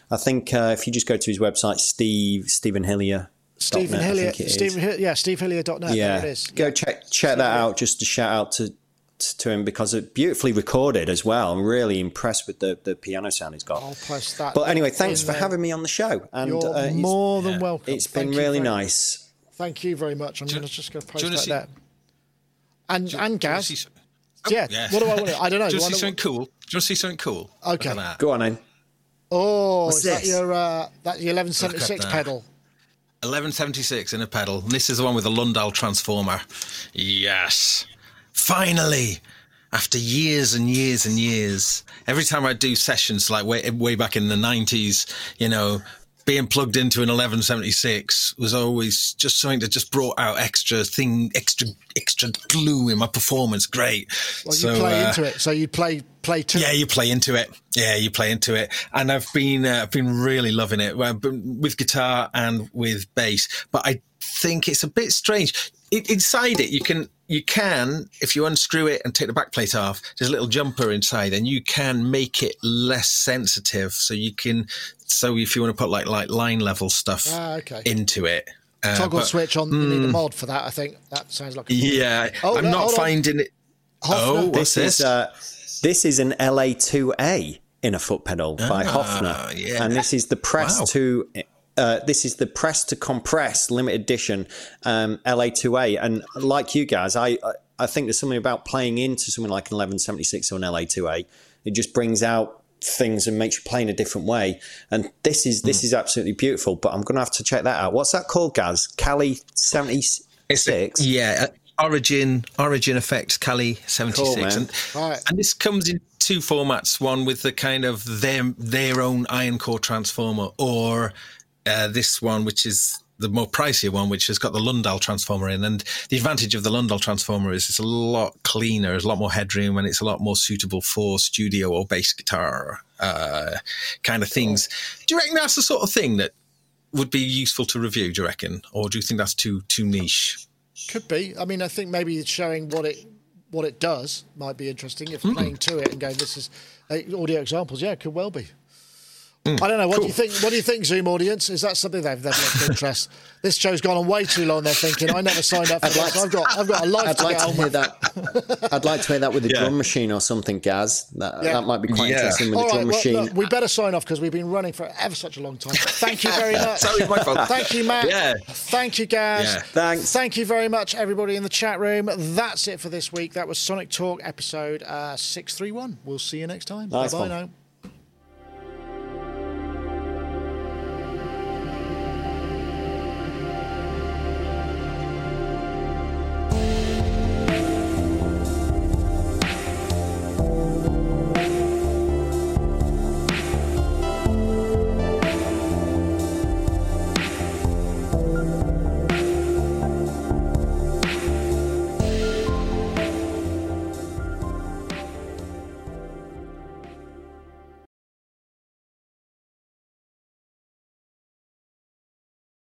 I think uh, if you just go to his website, Steve Stephen Hillier, Stephen .net, I Hillier. think. Stephen Hill, yeah, SteveHillier.net. Yeah, there it is. go check check that out. Just to shout out to to him because it's beautifully recorded as well. I'm really impressed with the, the piano sound he's got. I'll post that. But anyway, thanks for there. having me on the show. And You're uh, more than welcome. it's been really very- nice. Thank you very much. I'm Do gonna just going to post that see- there. And and Do you wanna Gaz. see some- yeah. yeah. What do I want? To, I don't know. Do you Do want to see something cool? Do you want to see something cool? Okay. Look. Go on, then. Oh, What's is that your uh, that your 1176 that. pedal? 1176 in a pedal. And this is the one with the Lundahl transformer. Yes. Finally. After years and years and years, every time I do sessions like way, way back in the 90s, you know, being plugged into an 1176 was always just something that just brought out extra thing, extra, extra glue in my performance. Great. Well, you So, play uh, into it, so you play play to yeah, it. you play into it. Yeah, you play into it, and I've been uh, I've been really loving it with guitar and with bass. But I think it's a bit strange. It, inside it, you can you can if you unscrew it and take the backplate off. There's a little jumper inside, and you can make it less sensitive. So you can so if you want to put like like line level stuff Ah, okay. into it. Uh, Toggle but- switch on. You need a mod for that. I think that sounds like. A Yeah, Oh, I'm no, not hold on. finding it. Hofner. Oh, what's this this? is uh, this is an LA2A in a foot pedal by Ah, Hofner, yeah. and this is the press Wow. to. Uh, this is the press to compress limited edition um, LA2A, and like you guys, I I- think there's something about playing into something like an 1176 or an LA2A. It just brings out things and makes you play in a different way. And this is this is absolutely beautiful. But I'm going to have to check that out. What's that called, Gaz? Cali 76. It's a- yeah, Origin Origin Effect Cali '76, Cool, and Right. and this comes in two formats: one with the kind of their their own iron core transformer, or uh, this one which is the more pricier one, which has got the Lundahl transformer in. And the advantage of the Lundahl transformer is it's a lot cleaner, there's a lot more headroom, and it's a lot more suitable for studio or bass guitar uh, kind of things. Do you reckon that's the sort of thing that would be useful to review? Do you reckon, or do you think that's too too niche? Could be. I mean, I think maybe it's showing what it what it does might be interesting. If playing to it and going, this is uh, audio examples. Yeah, it could well be. I don't know. What do you think? What do you think, Zoom audience? Is that something they've they've lost interest? This show's gone on way too long. They're thinking, I never signed up for this. I've got I've got a life I'd to like get to on hear with. that. I'd like to hear that with a Yeah. drum machine or something, Gaz. That, Yeah. that might be quite Yeah. interesting with All a right, drum well, machine. look, we better sign off because we've been running for ever such a long time. Thank you very much. Sorry, my fault. Thank you, Matt. Yeah. Thank you, Gaz. Yeah. Thanks. Thank you very much, everybody in the chat room. That's it for this week. That was Sonic Talk episode uh, 631. We'll see you next time. Nice Bye bye one. now.